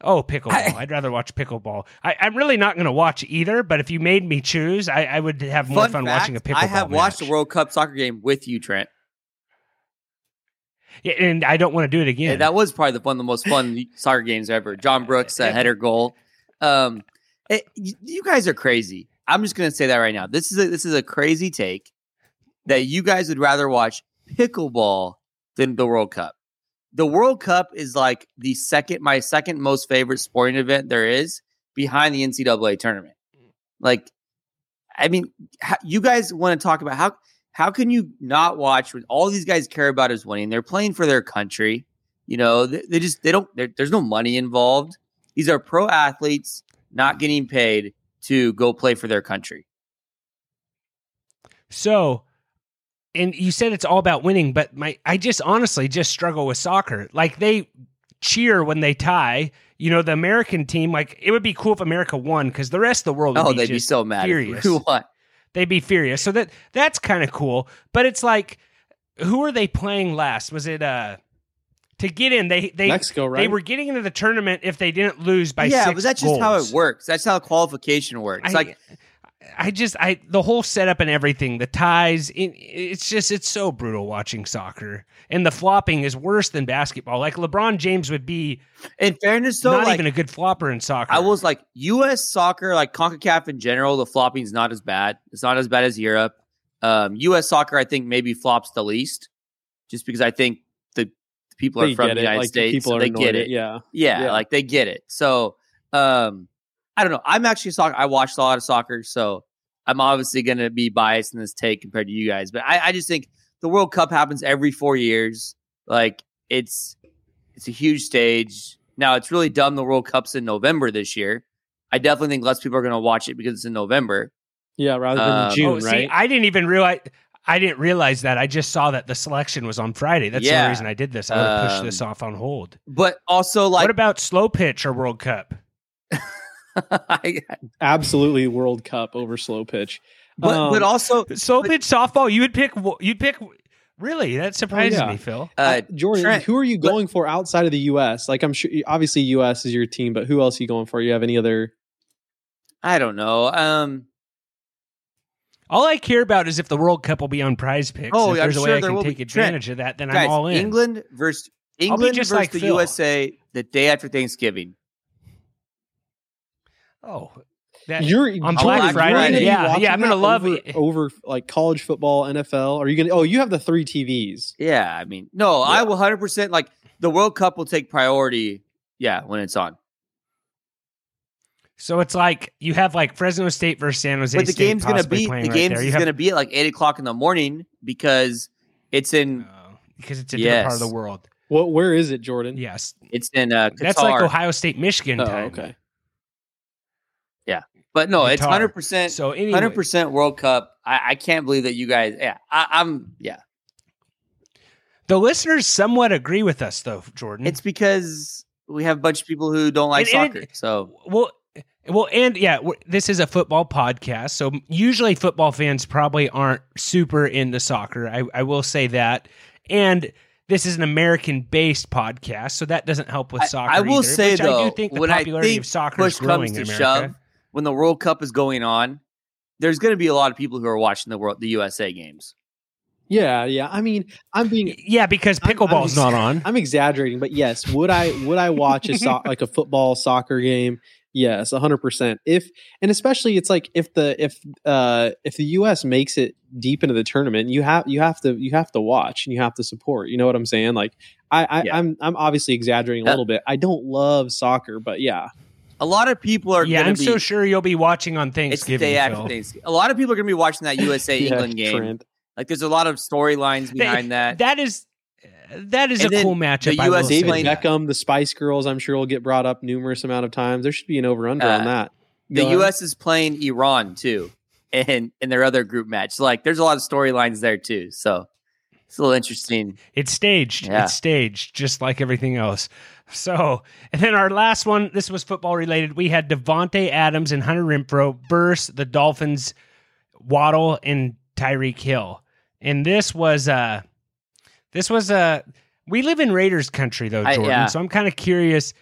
Speaker 1: oh, pickleball.
Speaker 3: I-
Speaker 1: would rather watch pickleball. I, I'm really not going to watch either. But if you made me choose, I, I would have more fun
Speaker 3: fact,
Speaker 1: watching a pickleball.
Speaker 3: I have watched
Speaker 1: match.
Speaker 3: the World Cup soccer game with you, Trent.
Speaker 1: Yeah, and I don't want to do it again.
Speaker 3: Yeah, that was probably the one of the most fun soccer games ever. John Brooks, that header goal. Um, it, you, you guys are crazy. I'm just gonna say that right now. This is a, this is a crazy take that you guys would rather watch pickleball than the World Cup. The World Cup is like the second, my second most favorite sporting event there is behind the NCAA tournament. Like, I mean, you guys want to talk about how how can you not watch when all these guys care about is winning? They're playing for their country. You know, they, they just they don't. There's no money involved. These are pro athletes not getting paid to go play for their country.
Speaker 1: So, and you said it's all about winning, but my I just honestly just struggle with soccer. Like they cheer when they tie. You know, the American team, like it would be cool if America won because the rest of the world would
Speaker 3: Oh,
Speaker 1: be
Speaker 3: they'd be so mad.
Speaker 1: furious.
Speaker 3: Who won?
Speaker 1: They'd be furious. So that that's kind of cool. But it's like, who are they playing last? Was it uh to get in? They they
Speaker 4: Mexico, right?
Speaker 1: they were getting into the tournament if they didn't lose by
Speaker 3: yeah,
Speaker 1: six
Speaker 3: but that's just how it works. That's how qualification works.
Speaker 1: I,
Speaker 3: like
Speaker 1: I just I the whole setup and everything, the ties, it, it's just it's so brutal watching soccer. And the flopping is worse than basketball. Like LeBron James would be
Speaker 3: in fairness, though,
Speaker 1: not
Speaker 3: like
Speaker 1: even a good flopper in soccer.
Speaker 3: I was like U.S. soccer, like Concacaf in general, the flopping's not as bad. It's not as bad as Europe. Um, U.S. soccer, I think maybe flops the least, just because I think the, the people are
Speaker 4: They
Speaker 3: from the
Speaker 4: it.
Speaker 3: United
Speaker 4: Like,
Speaker 3: States,
Speaker 4: people
Speaker 3: so
Speaker 4: are
Speaker 3: they get
Speaker 4: at-
Speaker 3: it.
Speaker 4: Yeah.
Speaker 3: Yeah,
Speaker 4: Yeah.
Speaker 3: like they get it. So, um, I don't know. I'm actually soccer. I watched a lot of soccer, so I'm obviously going to be biased in this take compared to you guys. But I, I just think the World Cup happens every four years. Like it's it's a huge stage. Now it's really dumb. The World Cup's in November this year. I definitely think less people are going to watch it because it's in November.
Speaker 4: Yeah, rather than
Speaker 3: Um,
Speaker 4: June,
Speaker 1: oh, see,
Speaker 4: right?
Speaker 1: I didn't even realize I didn't realize that. I just saw that the selection was on Friday. That's the
Speaker 3: Yeah.
Speaker 1: only reason I did this. I would have pushed
Speaker 3: Um,
Speaker 1: this off on hold.
Speaker 3: But also, like,
Speaker 1: what about slow pitch or World Cup?
Speaker 3: I,
Speaker 4: Absolutely World Cup over slow pitch.
Speaker 3: but
Speaker 4: Um,
Speaker 3: but also,
Speaker 1: Slow
Speaker 3: but-
Speaker 1: pitch softball, you would pick you'd pick really? That surprises
Speaker 4: yeah.
Speaker 1: me, Phil.
Speaker 3: uh,
Speaker 4: Jordan,
Speaker 3: Trent,
Speaker 4: who are you
Speaker 3: but-
Speaker 4: going for outside of the U.S.? Like, I'm sure, obviously, U.S. is your team, but who else are you going for? You have any other?
Speaker 3: I don't know. Um,
Speaker 1: All I care about is if the World Cup will be on Prize Picks.
Speaker 3: Oh,
Speaker 1: if
Speaker 3: I'm
Speaker 1: there's a
Speaker 3: sure
Speaker 1: way I can
Speaker 3: will
Speaker 1: take
Speaker 3: be.
Speaker 1: advantage of that, then
Speaker 3: Guys,
Speaker 1: I'm all in.
Speaker 3: England versus England
Speaker 1: just
Speaker 3: versus
Speaker 1: like
Speaker 3: the
Speaker 1: Phil.
Speaker 3: USA the day after Thanksgiving.
Speaker 1: Oh, that,
Speaker 4: You're
Speaker 1: on
Speaker 4: Jordan,
Speaker 3: Black
Speaker 4: you're
Speaker 3: Friday.
Speaker 4: gonna
Speaker 1: Yeah, yeah, I'm gonna love
Speaker 4: over,
Speaker 1: it.
Speaker 4: over like college football, NFL. Are you gonna? Oh, you have the three TVs.
Speaker 3: Yeah, I mean, no, I
Speaker 4: Yeah.
Speaker 3: will hundred percent like the World Cup will take priority. Yeah, when it's on,
Speaker 1: so it's like you have like Fresno State versus San Jose.
Speaker 3: but the
Speaker 1: State
Speaker 3: game's gonna be the
Speaker 1: right
Speaker 3: game's is
Speaker 1: have-
Speaker 3: gonna be at like eight o'clock in the morning because it's in
Speaker 1: Oh, because it's a different part of the world.
Speaker 4: What? Where is it, Jordan?
Speaker 1: Yes,
Speaker 3: it's in uh, Qatar.
Speaker 1: that's like Ohio State Michigan
Speaker 4: Oh,
Speaker 1: time.
Speaker 4: okay.
Speaker 3: But no, it's hundred percent.
Speaker 1: So
Speaker 3: Hundred percent World Cup. I, I can't believe that you guys. Yeah, I, I'm. Yeah,
Speaker 1: the listeners somewhat agree with us, though, Jordan.
Speaker 3: it's because we have a bunch of people who don't like
Speaker 1: And- and
Speaker 3: soccer.
Speaker 1: it-
Speaker 3: so
Speaker 1: well, well, and yeah, this is a football podcast, so usually football fans probably aren't super into soccer. I, I will say that, and this is an American-based podcast, so that doesn't help with
Speaker 3: I-
Speaker 1: soccer.
Speaker 3: I will
Speaker 1: either,
Speaker 3: say though,
Speaker 1: I do think the popularity
Speaker 3: think
Speaker 1: of soccer is growing
Speaker 3: comes
Speaker 1: in
Speaker 3: to
Speaker 1: America.
Speaker 3: shove, when the World Cup is going on, there's going to be a lot of people who are watching the world, the USA games.
Speaker 4: Yeah, yeah. I mean, I'm being
Speaker 1: Yeah, because
Speaker 4: I'm- I'm
Speaker 1: pickleball's not on.
Speaker 4: I'm exaggerating, but yes, would I would I watch a so- like a football soccer game? Yes, 100%. If and especially it's like if the if uh if the US makes it deep into the tournament, you have you have to you have to watch and you have to support. You know what I'm saying? Like I, I
Speaker 3: Yeah.
Speaker 4: I'm I'm obviously exaggerating a little bit. I don't love soccer, but yeah.
Speaker 3: A lot of people are
Speaker 1: Yeah, I'm
Speaker 3: be.
Speaker 1: so sure you'll be watching on
Speaker 3: it's the
Speaker 1: Thanksgiving.
Speaker 3: day after
Speaker 1: Phil.
Speaker 3: Thanksgiving. A lot of people are going to be watching that USA
Speaker 4: Yeah,
Speaker 3: England game.
Speaker 4: Trent.
Speaker 3: Like, there's a lot of storylines behind that.
Speaker 1: That is that is
Speaker 3: And
Speaker 1: a
Speaker 3: then
Speaker 1: cool matchup.
Speaker 3: the
Speaker 1: I will
Speaker 3: US
Speaker 1: say.
Speaker 4: David
Speaker 3: playing-
Speaker 4: Beckham, the Spice Girls, I'm sure will get brought up numerous amount of times. There should be an over under
Speaker 3: Uh,
Speaker 4: on that.
Speaker 3: the
Speaker 4: Go ahead.
Speaker 3: U.S. is playing Iran too, and in their other group match. Like, there's a lot of storylines there too. So it's a little interesting.
Speaker 1: It's staged.
Speaker 3: Yeah.
Speaker 1: It's staged, just like everything else. So, and then our last one, this was football related. We had Davante Adams and Hunter Renfrow versus the Dolphins, Waddle and Tyreek Hill. And this was uh this was uh we live in Raiders country though,
Speaker 3: I-
Speaker 1: Jordan.
Speaker 3: yeah.
Speaker 1: So I'm kind of curious.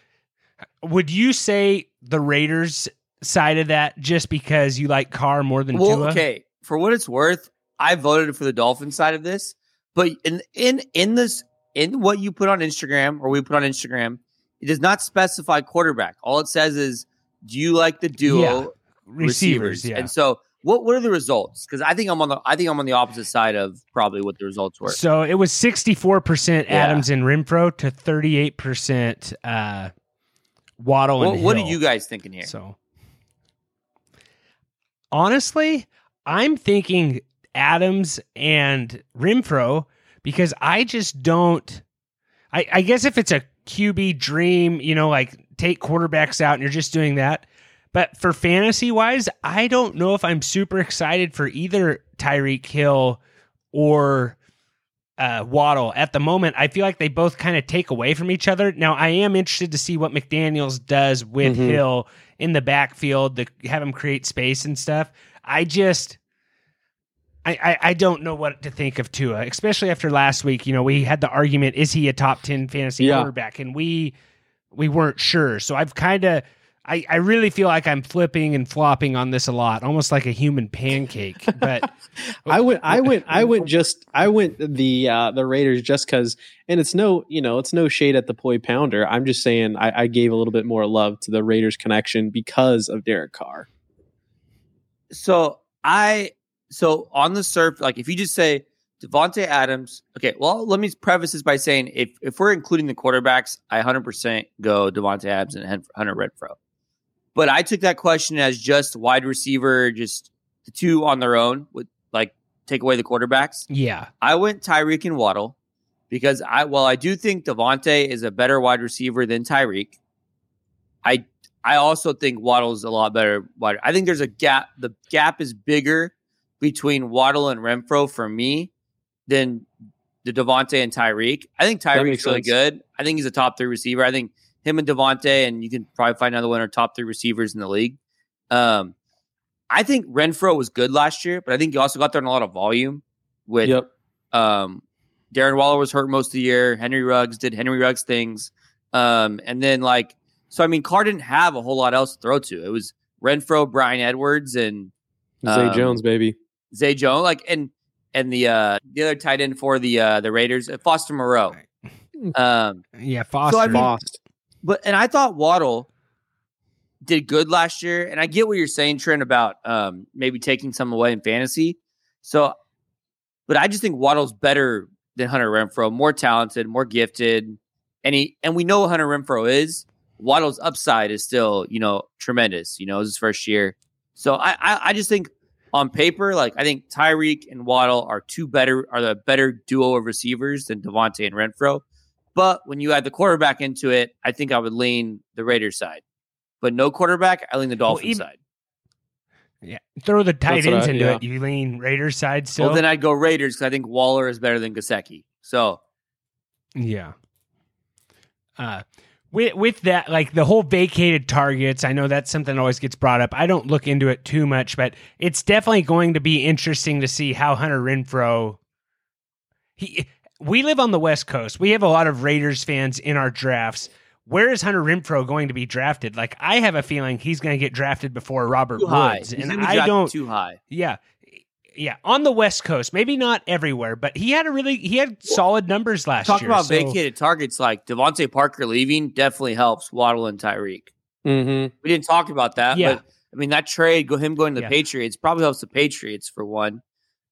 Speaker 1: Would you say the Raiders side of that just because you like Carr more than
Speaker 3: Well,
Speaker 1: Tua?
Speaker 3: okay. For what it's worth, I voted for the Dolphins side of this, but in in in this in what you put on Instagram or we put on Instagram, it does not specify quarterback. All it says is, do you like the duo
Speaker 1: Yeah, Receivers, yeah.
Speaker 3: And so, what what are the results? Because I think I'm on the I think I'm on the opposite side of probably what the results were.
Speaker 1: So it was 64%
Speaker 3: Yeah.
Speaker 1: Adams and Renfrow to 38% uh, Waddle
Speaker 3: What,
Speaker 1: and
Speaker 3: what are you guys thinking here?
Speaker 1: So honestly, I'm thinking Adams and Renfro because I just don't. I, I guess if it's a QB dream, you know, like take quarterbacks out and you're just doing that. But for fantasy wise, I don't know if I'm super excited for either Tyreek Hill or uh, Waddle at the moment. I feel like they both kind of take away from each other. Now, I am interested to see what McDaniels does with
Speaker 4: Mhm.
Speaker 1: Hill in the backfield to have him create space and stuff. I just. I, I, I don't know what to think of Tua, especially after last week. You know, we had the argument: is he a top ten fantasy
Speaker 4: Yeah.
Speaker 1: quarterback? And we we weren't sure. So I've kind of I, I really feel like I'm flipping and flopping on this a lot, almost like a human pancake. But
Speaker 4: I went, I went, I went just, I went the uh, the Raiders just because, and it's no, you know, it's no shade at the Poi Pounder. I'm just saying I, I gave a little bit more love to the Raiders connection because of Derek Carr.
Speaker 3: So I so on the surf, like if you just say Davante Adams, okay. Well, let me preface this by saying if if we're including the quarterbacks, I 100% go Davante Adams and Hunter Renfrow. But I took that question as just wide receiver, just the two on their own would like take away the quarterbacks.
Speaker 1: yeah,
Speaker 3: I went Tyreek and Waddle because I well, I do think Davante is a better wide receiver than Tyreek. I I also think Waddle's a lot better wide. I think there's a gap. The gap is bigger between Waddle and Renfrow for me than the Davante and Tyreek. I think Tyreek's really
Speaker 4: sense.
Speaker 3: good. I think he's a top three receiver. I think him and Davante, and you can probably find another one are top three receivers in the league. Um, I think Renfrow was good last year, but I think he also got there in a lot of volume with
Speaker 4: Yep.
Speaker 3: um, Darren Waller was hurt most of the year. Henry Ruggs did Henry Ruggs things. Um, and then like, so I mean, Carr didn't have a whole lot else to throw to. It was Renfrow, Bryan Edwards, and
Speaker 4: Zay
Speaker 3: Um,
Speaker 4: Jones, baby.
Speaker 3: Zay Jones, like and and the uh the other tight end for the uh the Raiders, uh, Foster Moreau. Um,
Speaker 1: Yeah, Foster.
Speaker 3: I mean-
Speaker 4: Lost.
Speaker 3: but and I thought Waddle did good last year, and I get what you're saying, Trent, about um maybe taking some away in fantasy. So, but I just think Waddle's better than Hunter Renfrow, more talented, more gifted, and he and we know what Hunter Renfrow is. Waddle's upside is still, you know, tremendous. You know, it's his first year, so I, I, I just think on paper, like I think Tyreek and Waddle are two better, are the better duo of receivers than Davante and Renfrow. But when you add the quarterback into it, I think I would lean the Raiders side. But no quarterback, I lean the Dolphins
Speaker 1: even-
Speaker 3: side.
Speaker 1: yeah, throw the tight ends
Speaker 4: I-
Speaker 1: into
Speaker 4: yeah.
Speaker 1: it. You lean Raiders side still.
Speaker 3: Well, then I'd go Raiders because I think Waller is better than Gesicki. So
Speaker 1: Yeah. Uh, with with that, like the whole vacated targets, I know that's something that always gets brought up. I don't look into it too much, but it's definitely going to be interesting to see how Hunter Renfrow. He, we live on the West Coast. We have a lot of Raiders fans in our drafts. Where is Hunter Renfrow going to be drafted? Like, I have a feeling he's going to get drafted before Robert. Woods, and I don't.
Speaker 3: too high.
Speaker 1: Yeah. Yeah, on the West Coast, maybe not everywhere, but he had a really he had solid numbers last
Speaker 3: Talk
Speaker 1: year.
Speaker 3: Talk about
Speaker 1: so-
Speaker 3: vacated targets like DeVante Parker leaving definitely helps Waddle and Tyreek.
Speaker 4: Mm-hmm.
Speaker 3: We didn't talk about that,
Speaker 1: Yeah.
Speaker 3: but I mean that trade, go him going to the
Speaker 1: Yeah.
Speaker 3: Patriots, probably helps the Patriots for one.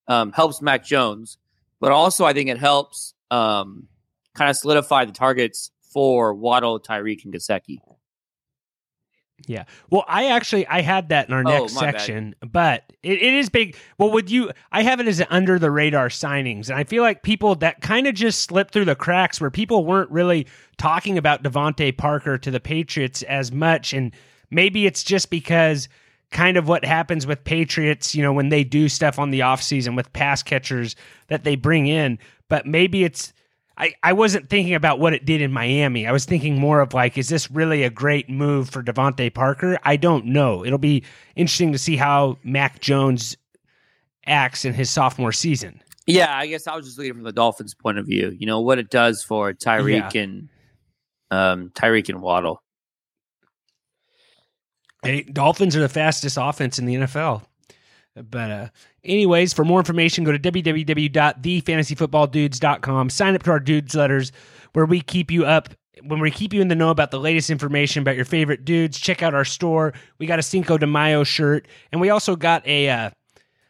Speaker 3: Um, helps Mac Jones, but also I think it helps um, kind of solidify the targets for Waddle, Tyreek, and Gesicki.
Speaker 1: Yeah. Well, I actually I had that in our
Speaker 3: Oh,
Speaker 1: next
Speaker 3: my bad.
Speaker 1: section, but it, it is big. Well, would you? I have it as an under the radar signings, and I feel like people that kind of just slipped through the cracks where people weren't really talking about DeVante Parker to the Patriots as much, and maybe it's just because kind of what happens with Patriots, you know, when they do stuff on the offseason with pass catchers that they bring in, but maybe it's I, I wasn't thinking about what it did in Miami. I was thinking more of like, is this really a great move for DeVante Parker? I don't know. It'll be interesting to see how Mac Jones acts in his sophomore season.
Speaker 3: Yeah, I guess I was just looking from the Dolphins' point of view. You know what it does for Tyreek and um, Tyreek and Waddle.
Speaker 1: Hey, Dolphins are the fastest offense in the NFL. But uh anyways, for more information, go to www.thefantasyfootballdudes.com. Sign up to our dudes letters where we keep you up when we keep you in the know about the latest information about your favorite dudes. Check out our store. We got a Cinco de Mayo shirt, and we also got a uh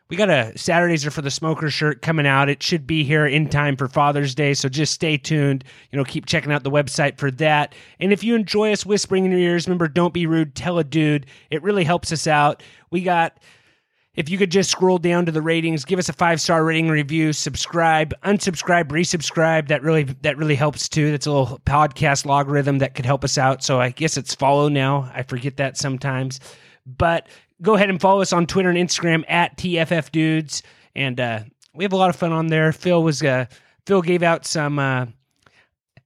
Speaker 1: we got a Saturdays are for the smoker shirt coming out. It should be here in time for Father's Day, so just stay tuned. You know, keep checking out the website for that. And if you enjoy us whispering in your ears, remember, don't be rude. Tell a dude. It really helps us out. We got if you could just scroll down to the ratings, give us a five star rating review, subscribe, unsubscribe, resubscribe. That really that really helps too. That's a little podcast logarithm that could help us out. So I guess it's follow now. I forget that sometimes, but go ahead and follow us on Twitter and Instagram at TFF Dudes, and uh, we have a lot of fun on there. Phil was uh, Phil gave out some. Uh,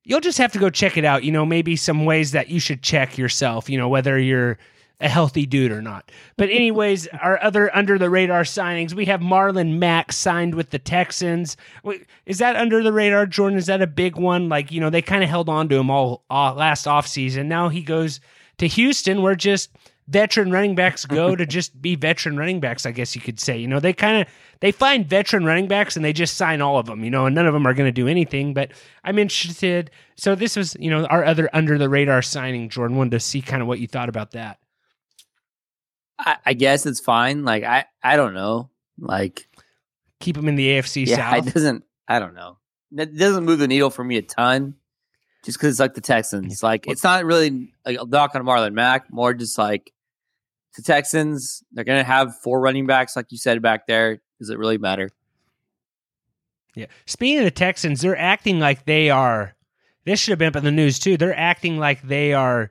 Speaker 1: you'll just have to go check it out. You know, maybe some ways that you should check yourself. You know, whether you're a healthy dude or not. But anyways, our other under the radar signings, we have Marlon Mack signed with the Texans. Wait, Is that under the radar, Jordan? Is that a big one? Like, you know, they kind of held on to him all, all last offseason. Now he goes to Houston where just veteran running backs go to just be veteran running backs, I guess you could say. You know, they kind of they find veteran running backs and they just sign all of them, you know, and none of them are going to do anything, but I'm interested. So this was, you know, our other under the radar signing, Jordan, wanted to see kind of what you thought about that.
Speaker 3: I, I guess it's fine. Like I, I don't know. Like
Speaker 1: keep them in the AFC
Speaker 3: yeah,
Speaker 1: South.
Speaker 3: it doesn't. I don't know. It doesn't move the needle for me a ton, just because it's like the Texans. Like it's not really like a knock on Marlon Mack. More just like the Texans. They're gonna have four running backs, like you said back there. Does it really matter?
Speaker 1: Yeah. Speaking of the Texans, they're acting like they are. This should have been up in the news too. They're acting like they are,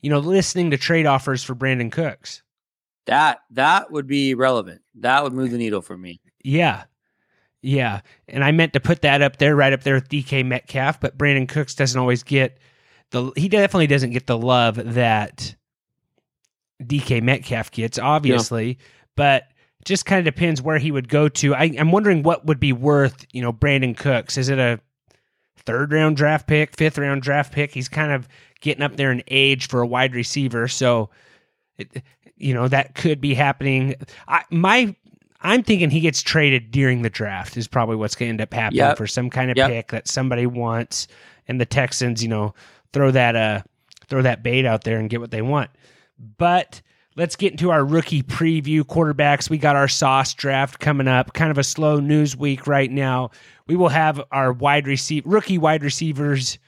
Speaker 1: you know, listening to trade offers for Brandin Cooks.
Speaker 3: That that would be relevant. That would move the needle for me.
Speaker 1: Yeah. Yeah. And I meant to put that up there, right up there with DK Metcalf, but Brandin Cooks doesn't always get the, he definitely doesn't get the love that DK Metcalf gets, obviously, but just kind of depends where he would go to. I, I'm wondering what would be worth, you know, Brandin Cooks. Is it a third round draft pick, fifth round draft pick? He's kind of getting up there in age for a wide receiver. So, it, you know, that could be happening. I, my, I'm thinking he gets traded during the draft is probably what's going to end up happening
Speaker 3: Yep.
Speaker 1: for some kind of
Speaker 3: Yep.
Speaker 1: pick that somebody wants, and the Texans, you know, throw that uh throw that bait out there and get what they want. But let's get into our rookie preview quarterbacks. We got our sauce draft coming up. Kind of a slow news week right now. We will have our wide receive rookie wide receivers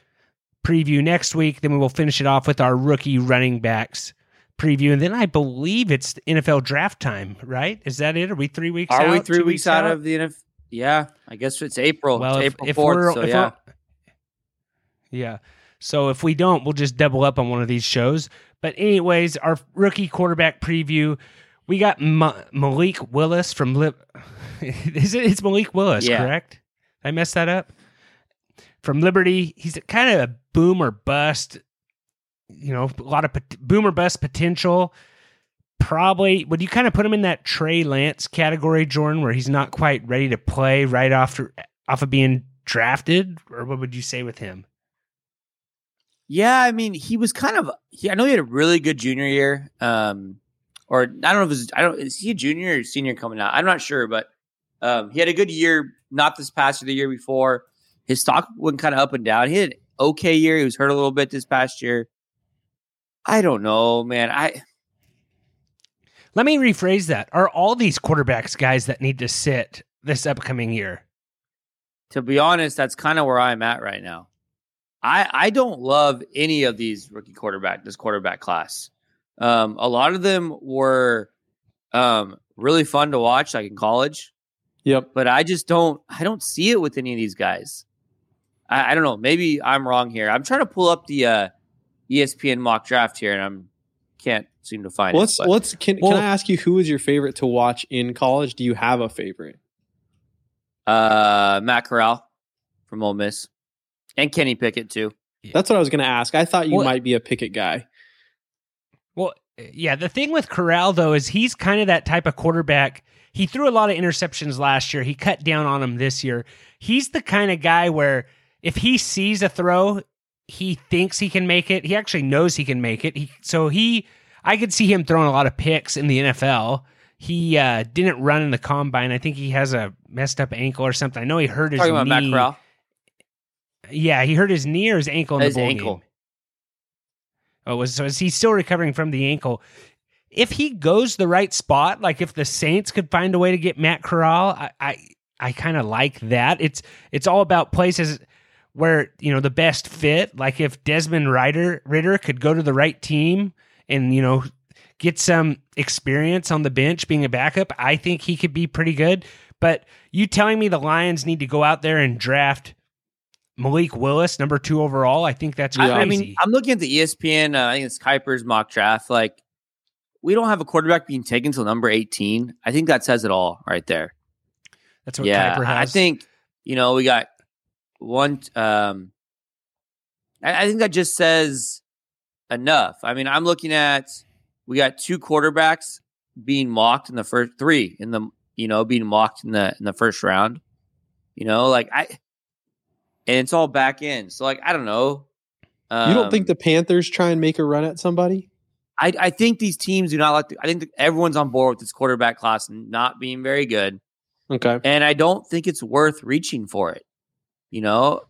Speaker 1: preview next week. Then we will finish it off with our rookie running backs preview, and then I believe it's NFL draft time. Right? Is that it? Are we three weeks?
Speaker 3: Are
Speaker 1: out,
Speaker 3: we three
Speaker 1: two
Speaker 3: weeks out, of the NFL? Yeah, I guess it's April.
Speaker 1: Well,
Speaker 3: it's
Speaker 1: if,
Speaker 3: April
Speaker 1: if
Speaker 3: 4th,
Speaker 1: we're,
Speaker 3: so yeah.
Speaker 1: yeah. So if we don't, we'll just double up on one of these shows. But anyways, our rookie quarterback preview, we got Ma- Malik Willis from Lib. Is it? It's Malik Willis,
Speaker 3: Yeah.
Speaker 1: correct? I messed that up. From Liberty, he's kind of a boom or bust. You know, a lot of pot- boom bust potential. Probably would you kind of put him in that Trey Lance category, Jordan, where he's not quite ready to play right after off of being drafted, or what would you say with him?
Speaker 3: Yeah, I mean, he was kind of. He, I know he had a really good junior year, um, or I don't know if was. I don't. Is he a junior or senior coming out? I'm not sure, but um, he had a good year. Not this past year, the year before. His stock went kind of up and down. He had an okay year. He was hurt a little bit this past year. I don't know, man. I
Speaker 1: Let me rephrase that. Are all these quarterbacks guys that need to sit this upcoming year?
Speaker 3: to be honest, that's kind of where I'm at right now. I I don't love any of these rookie quarterback this quarterback class. Um, a lot of them were um, really fun to watch, like in college,
Speaker 4: Yep.
Speaker 3: but I just don't I don't see it with any of these guys. I, I don't know. Maybe I'm wrong here. I'm trying to pull up the uh, ESPN mock draft here, and I'm can't seem to find
Speaker 4: Let's
Speaker 3: it. but-
Speaker 4: let's can
Speaker 1: Well-
Speaker 4: can I ask you who is your favorite to watch in college? Do you have a favorite?
Speaker 3: uh, Matt Corral from Ole Miss and Kenny Pickett too.
Speaker 4: That's what I was going to ask. I thought you
Speaker 1: Well-
Speaker 4: might be a Pickett guy.
Speaker 1: Well, yeah, the thing with Corral though is he's kind of that type of quarterback. He threw a lot of interceptions last year. He cut down on them this year. He's the kind of guy where if he sees a throw, he thinks he can make it. He actually knows he can make it. He, so he, I could see him throwing a lot of picks in the NFL. He uh, didn't run in the combine. I think he has a messed up ankle or something. I know he hurt his
Speaker 3: Talking about Matt
Speaker 1: knee.
Speaker 3: Corral.
Speaker 1: Yeah, he hurt his knee or his ankle in
Speaker 3: His
Speaker 1: the bowl
Speaker 3: ankle.
Speaker 1: game. Oh, was so is he still recovering from the ankle? If he goes the right spot, like if the Saints could find a way to get Matt Corral, I I, I kind of like that. It's it's all about places where you know the best fit. Like if Desmond Ridder Ridder could go to the right team and you know get some experience on the bench being a backup, I think he could be pretty good. But you telling me the Lions need to go out there and draft Malik Willis, number two overall? I think that's crazy.
Speaker 3: I, I mean, I'm looking at the ESPN. Uh, I think it's Kiper's mock draft. Like, we don't have a quarterback being taken until number 18. I think that says it all right there.
Speaker 1: that's what
Speaker 3: yeah,
Speaker 1: Kiper
Speaker 3: I think you know we got one. Um, I, I think that just says enough. I mean, I'm looking at we got two quarterbacks being mocked in the first three in the you know being mocked in the in the first round. You know, like I, and it's all back in. So like I don't know.
Speaker 4: you don't think
Speaker 3: Um,
Speaker 4: the Panthers try and make a run at somebody?
Speaker 3: I, I think these teams do not like. To, I think everyone's on board with this quarterback class not being very good,
Speaker 4: Okay.
Speaker 3: and I don't think it's worth reaching for it. You know,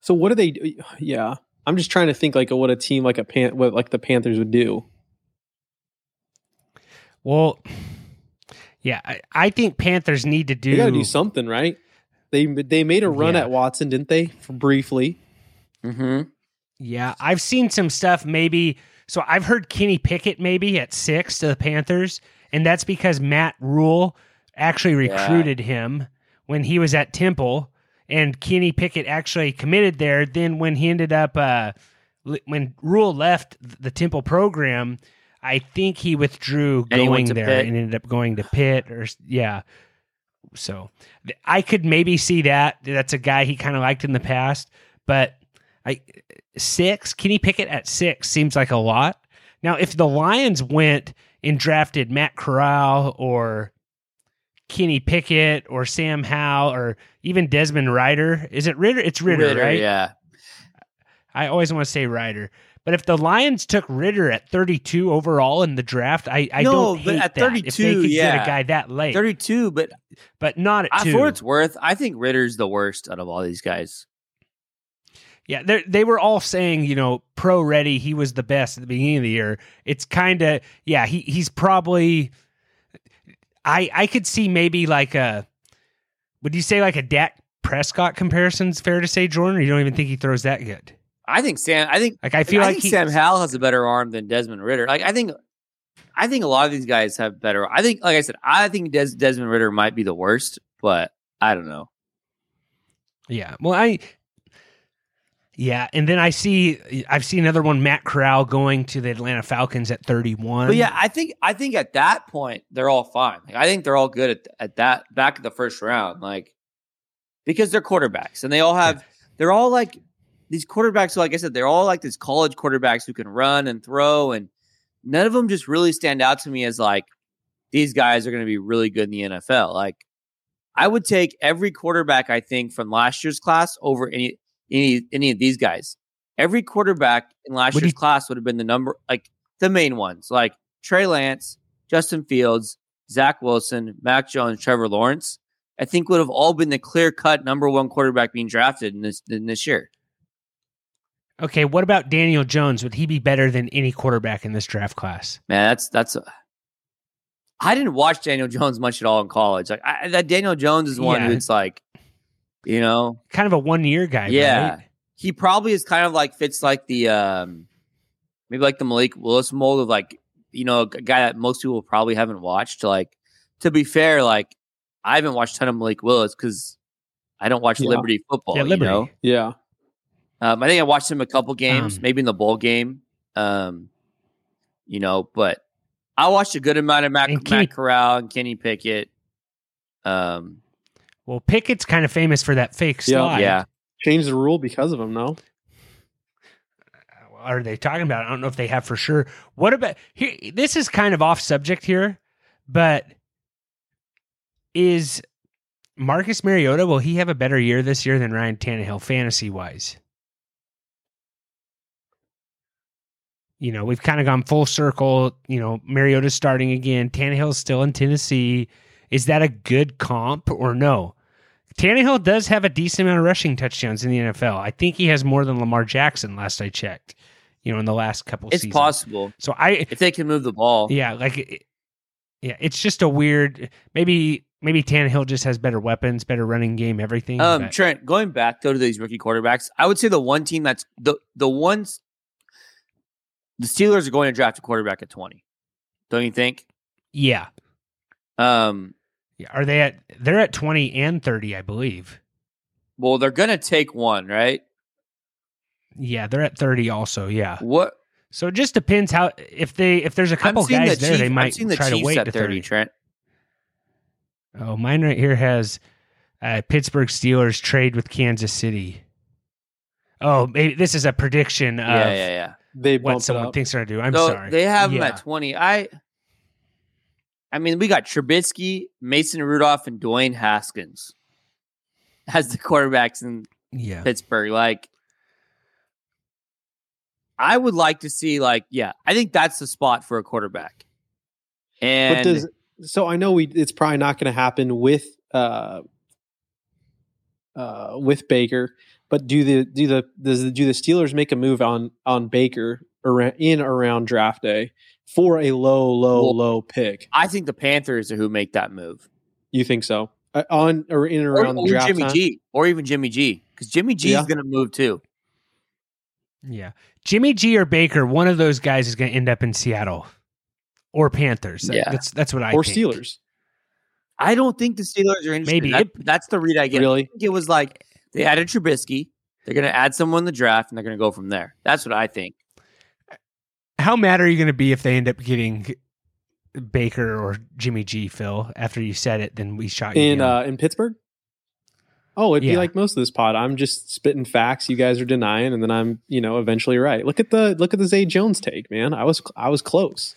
Speaker 4: So what do they do? Yeah. I'm just trying to think like what a team like a pan what like the Panthers would do.
Speaker 1: Well, yeah, I, I think Panthers need to do.
Speaker 4: They got to do something, right? They they made a run
Speaker 1: Yeah.
Speaker 4: at Watson, didn't they? For briefly.
Speaker 3: mm-hmm.
Speaker 1: Yeah, I've seen some stuff. Maybe so. I've heard Kenny Pickett maybe at six to the Panthers, and that's because Matt Rhule actually
Speaker 3: Yeah.
Speaker 1: recruited him when he was at Temple, and Kenny Pickett actually committed there. Then when he ended up, uh, when Rhule left the Temple program, I think he withdrew
Speaker 3: And he
Speaker 1: going
Speaker 3: went
Speaker 1: there
Speaker 3: Pitt.
Speaker 1: and ended up going to Pitt or yeah. So I could maybe see that. That's a guy he kind of liked in the past, but I six Kenny Pickett at six seems like a lot. Now, if the Lions went and drafted Matt Corral or Kenny Pickett or Sam Howell or even Desmond Ryder, is it Ridder? It's Ridder, right?
Speaker 3: Yeah,
Speaker 1: I always want to say Ryder. But if the Lions took Ridder at 32 overall in the draft, I, I
Speaker 3: No,
Speaker 1: don't
Speaker 3: but
Speaker 1: hate
Speaker 3: at
Speaker 1: that. if they
Speaker 3: 32,
Speaker 1: could get a guy that late,
Speaker 3: 32, but
Speaker 1: but not at
Speaker 3: I,
Speaker 1: two.
Speaker 3: for what it's worth, I think Ridder's the worst out of all these guys.
Speaker 1: Yeah, they they were all saying, you know, pro ready, he was the best at the beginning of the year. It's kind of yeah, he he's probably I I could see maybe like a would you say like a Dak Prescott comparison's fair to say, Jordan, or you don't even think he throws that good?
Speaker 3: I think Sam. I think
Speaker 1: Like I feel
Speaker 3: I
Speaker 1: like
Speaker 3: think
Speaker 1: he,
Speaker 3: Sam Howell has a better arm than Desmond Ridder. Like I think, I think a lot of these guys have better. I think, like I said, I think Des, Desmond Ridder might be the worst, but I don't know.
Speaker 1: Yeah. Well, I Yeah, and then I see I've seen another one Matt Corral going to the Atlanta Falcons at 31.
Speaker 3: But yeah, I think I think at that point they're all fine. Like I think they're all good at at that back of the first round. Like because they're quarterbacks and they all have they're all like these quarterbacks. Like I said, they're all like these college quarterbacks who can run and throw, and none of them just really stand out to me as like these guys are going to be really good in the NFL. Like I would take every quarterback I think from last year's class over any any any of these guys. Every quarterback in last year's
Speaker 1: you-
Speaker 3: class would have been the number like the main ones, like Trey Lance, Justin Fields, Zach Wilson, Mac Jones, Trevor Lawrence. I think would have all been the clear cut number one quarterback being drafted in this in this year.
Speaker 1: Okay, what about Daniel Jones? Would he be better than any quarterback in this draft class?
Speaker 3: Man, that's that's. I didn't watch Daniel Jones much at all in college. Like I, that Daniel Jones is one
Speaker 1: Yeah.
Speaker 3: who's like, you know,
Speaker 1: Kind of a one year guy,
Speaker 3: Yeah.
Speaker 1: right?
Speaker 3: he probably is kind of like fits like the um maybe like the Malik Willis mold of like you know a guy that most people probably haven't watched. Like to be fair, like I haven't watched a ton of Malik Willis because I don't watch
Speaker 4: Yeah.
Speaker 3: Liberty football.
Speaker 1: Yeah,
Speaker 3: You
Speaker 1: Liberty.
Speaker 3: know?
Speaker 4: Yeah.
Speaker 3: um, I think I watched him a couple games,
Speaker 1: Um,
Speaker 3: maybe in the bowl game. Um, you know, but I watched a good amount of Matt,
Speaker 1: And Kenny-
Speaker 3: Matt Corral and Kenny Pickett. Um,
Speaker 1: Well, Pickett's kind of famous for that fake
Speaker 4: Yeah.
Speaker 1: slide.
Speaker 3: yeah,
Speaker 4: Changed the rule because of him, no?
Speaker 1: Are they talking about? it? I don't know if they have for sure. What about here? This is kind of off subject here, but is Marcus Mariota? Will he have a better year this year than Ryan Tannehill, fantasy wise? You know, we've kind of gone full circle. You know, Mariota's starting again. Tannehill's still in Tennessee. Is that a good comp or no? Tannehill does have a decent amount of rushing touchdowns in the NFL. I think he has more than Lamar Jackson last I checked. You know, in the last couple
Speaker 3: it's
Speaker 1: seasons.
Speaker 3: possible
Speaker 1: So I
Speaker 3: if they can move the ball.
Speaker 1: yeah, like yeah, it's just a weird maybe maybe Tannehill just has better weapons, better running game, everything.
Speaker 3: Um,
Speaker 1: but-
Speaker 3: Trent, going back though to these rookie quarterbacks, I would say the one team that's the the ones the Steelers are going to draft a quarterback at twenty. Don't you think?
Speaker 1: yeah.
Speaker 3: Um,
Speaker 1: Are they at they're at 20 and 30, I believe.
Speaker 3: well, they're going to take one, right?
Speaker 1: Yeah, they're at 30 also, yeah.
Speaker 3: What?
Speaker 1: So it just depends how if they if there's a couple guys
Speaker 3: the
Speaker 1: there,
Speaker 3: Chief-
Speaker 1: they might
Speaker 3: the
Speaker 1: try to
Speaker 3: Chiefs
Speaker 1: wait
Speaker 3: at
Speaker 1: to
Speaker 3: 30,
Speaker 1: 30.
Speaker 3: Trent.
Speaker 1: Oh, mine right here has uh, Pittsburgh Steelers trade with Kansas City. Oh, maybe this is a prediction of
Speaker 3: yeah, yeah, yeah.
Speaker 4: They
Speaker 1: what someone thinks they're gonna do. I'm
Speaker 3: so
Speaker 1: sorry.
Speaker 3: they have
Speaker 1: Yeah.
Speaker 3: at twenty. I, I mean, we got Trubisky, Mason Rudolph, and Dwayne Haskins as the quarterbacks in
Speaker 1: Yeah.
Speaker 3: Pittsburgh. Like, I would like to see, like, yeah, I think that's the spot for a quarterback. And
Speaker 4: But does so I know we it's probably not going to happen with uh uh with Baker, but do the do the does the, do the Steelers make a move on on Baker around in around draft day for a low low
Speaker 3: Well,
Speaker 4: low pick?
Speaker 3: I think the Panthers are who make that move,
Speaker 4: You think so? Uh, on or in and
Speaker 3: or,
Speaker 4: around
Speaker 3: or
Speaker 4: the draft
Speaker 3: Jimmy
Speaker 4: time?
Speaker 3: G, or even Jimmy G, because Jimmy G
Speaker 4: Yeah.
Speaker 3: is going to move too.
Speaker 1: Yeah. Jimmy G or Baker, one of those guys is going to end up in Seattle or Panthers.
Speaker 3: Yeah.
Speaker 1: That's that's what I think.
Speaker 4: or
Speaker 1: think.
Speaker 4: Steelers?
Speaker 3: I don't think the Steelers are interested.
Speaker 1: Maybe.
Speaker 3: That-
Speaker 1: It-
Speaker 3: that's the read I get.
Speaker 4: Really?
Speaker 3: I think it was like they added Trubisky. They're going to add someone in the draft, and they're going to go from there. That's what I think.
Speaker 1: How mad are you going to be if they end up getting Baker or Jimmy G, Phil? After you said it, then we shot you
Speaker 4: in uh in Pittsburgh. Oh, it'd be like most of this pod. I'm just spitting facts you guys are denying, and then I'm you know eventually right. Look at the look at the Zay Jones take, man. I was I was close.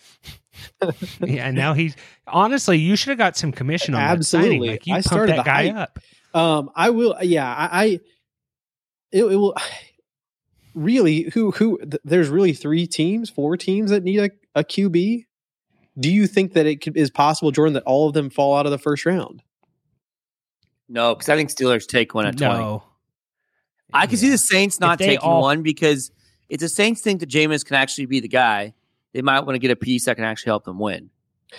Speaker 1: yeah, and now he's honestly, you should have got some commission on that.
Speaker 4: Absolutely.
Speaker 1: Like you
Speaker 4: I started
Speaker 1: that
Speaker 4: the
Speaker 1: guy
Speaker 4: hype.
Speaker 1: up.
Speaker 4: Um, I will. Yeah, I. I it, it will. Really, who who? Th- there's really three teams, four teams that need a, a QB. Do you think that it could, is possible, Jordan, that all of them fall out of the first round?
Speaker 3: No, because I think Steelers take one at twenty.
Speaker 1: No.
Speaker 3: I can see the Saints not taking
Speaker 1: all-
Speaker 3: one because it's a Saints think that Jameis can actually be the guy. They might want to get a piece that can actually help them win.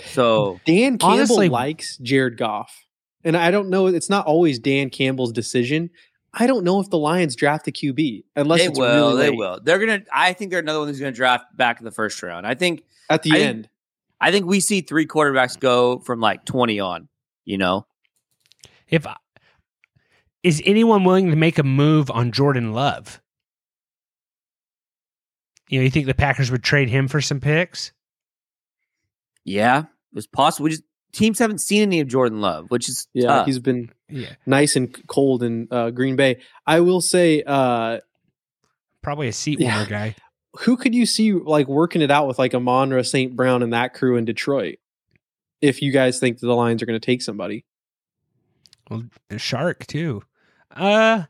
Speaker 3: So
Speaker 4: Dan Campbell
Speaker 1: Honestly-
Speaker 4: likes Jared Goff, and I don't know. It's not always Dan Campbell's decision. I don't know if the Lions draft a QB unless
Speaker 3: they
Speaker 4: it's
Speaker 3: will.
Speaker 4: really
Speaker 3: they
Speaker 4: late
Speaker 3: will. They're gonna. I think they're another one who's gonna draft back in the first round. I think.
Speaker 4: at the
Speaker 3: I think-
Speaker 4: end.
Speaker 3: I think we see three quarterbacks go from like twenty on. You know,
Speaker 1: If is anyone willing to make a move on Jordan Love? You know, you think the Packers would trade him for some picks?
Speaker 3: yeah, it's possible. We just teams haven't seen any of Jordan Love, which is
Speaker 4: Yeah,
Speaker 3: tough.
Speaker 4: he's been
Speaker 1: Yeah,
Speaker 4: nice and cold in uh, Green Bay. I will say, uh,
Speaker 1: probably a seat
Speaker 4: Yeah.
Speaker 1: warmer guy.
Speaker 4: who could you see like working it out with like Amon-Ra St. Brown and that crew in Detroit? If you guys think that the Lions are going to take somebody,
Speaker 1: Well, a shark too. Uh,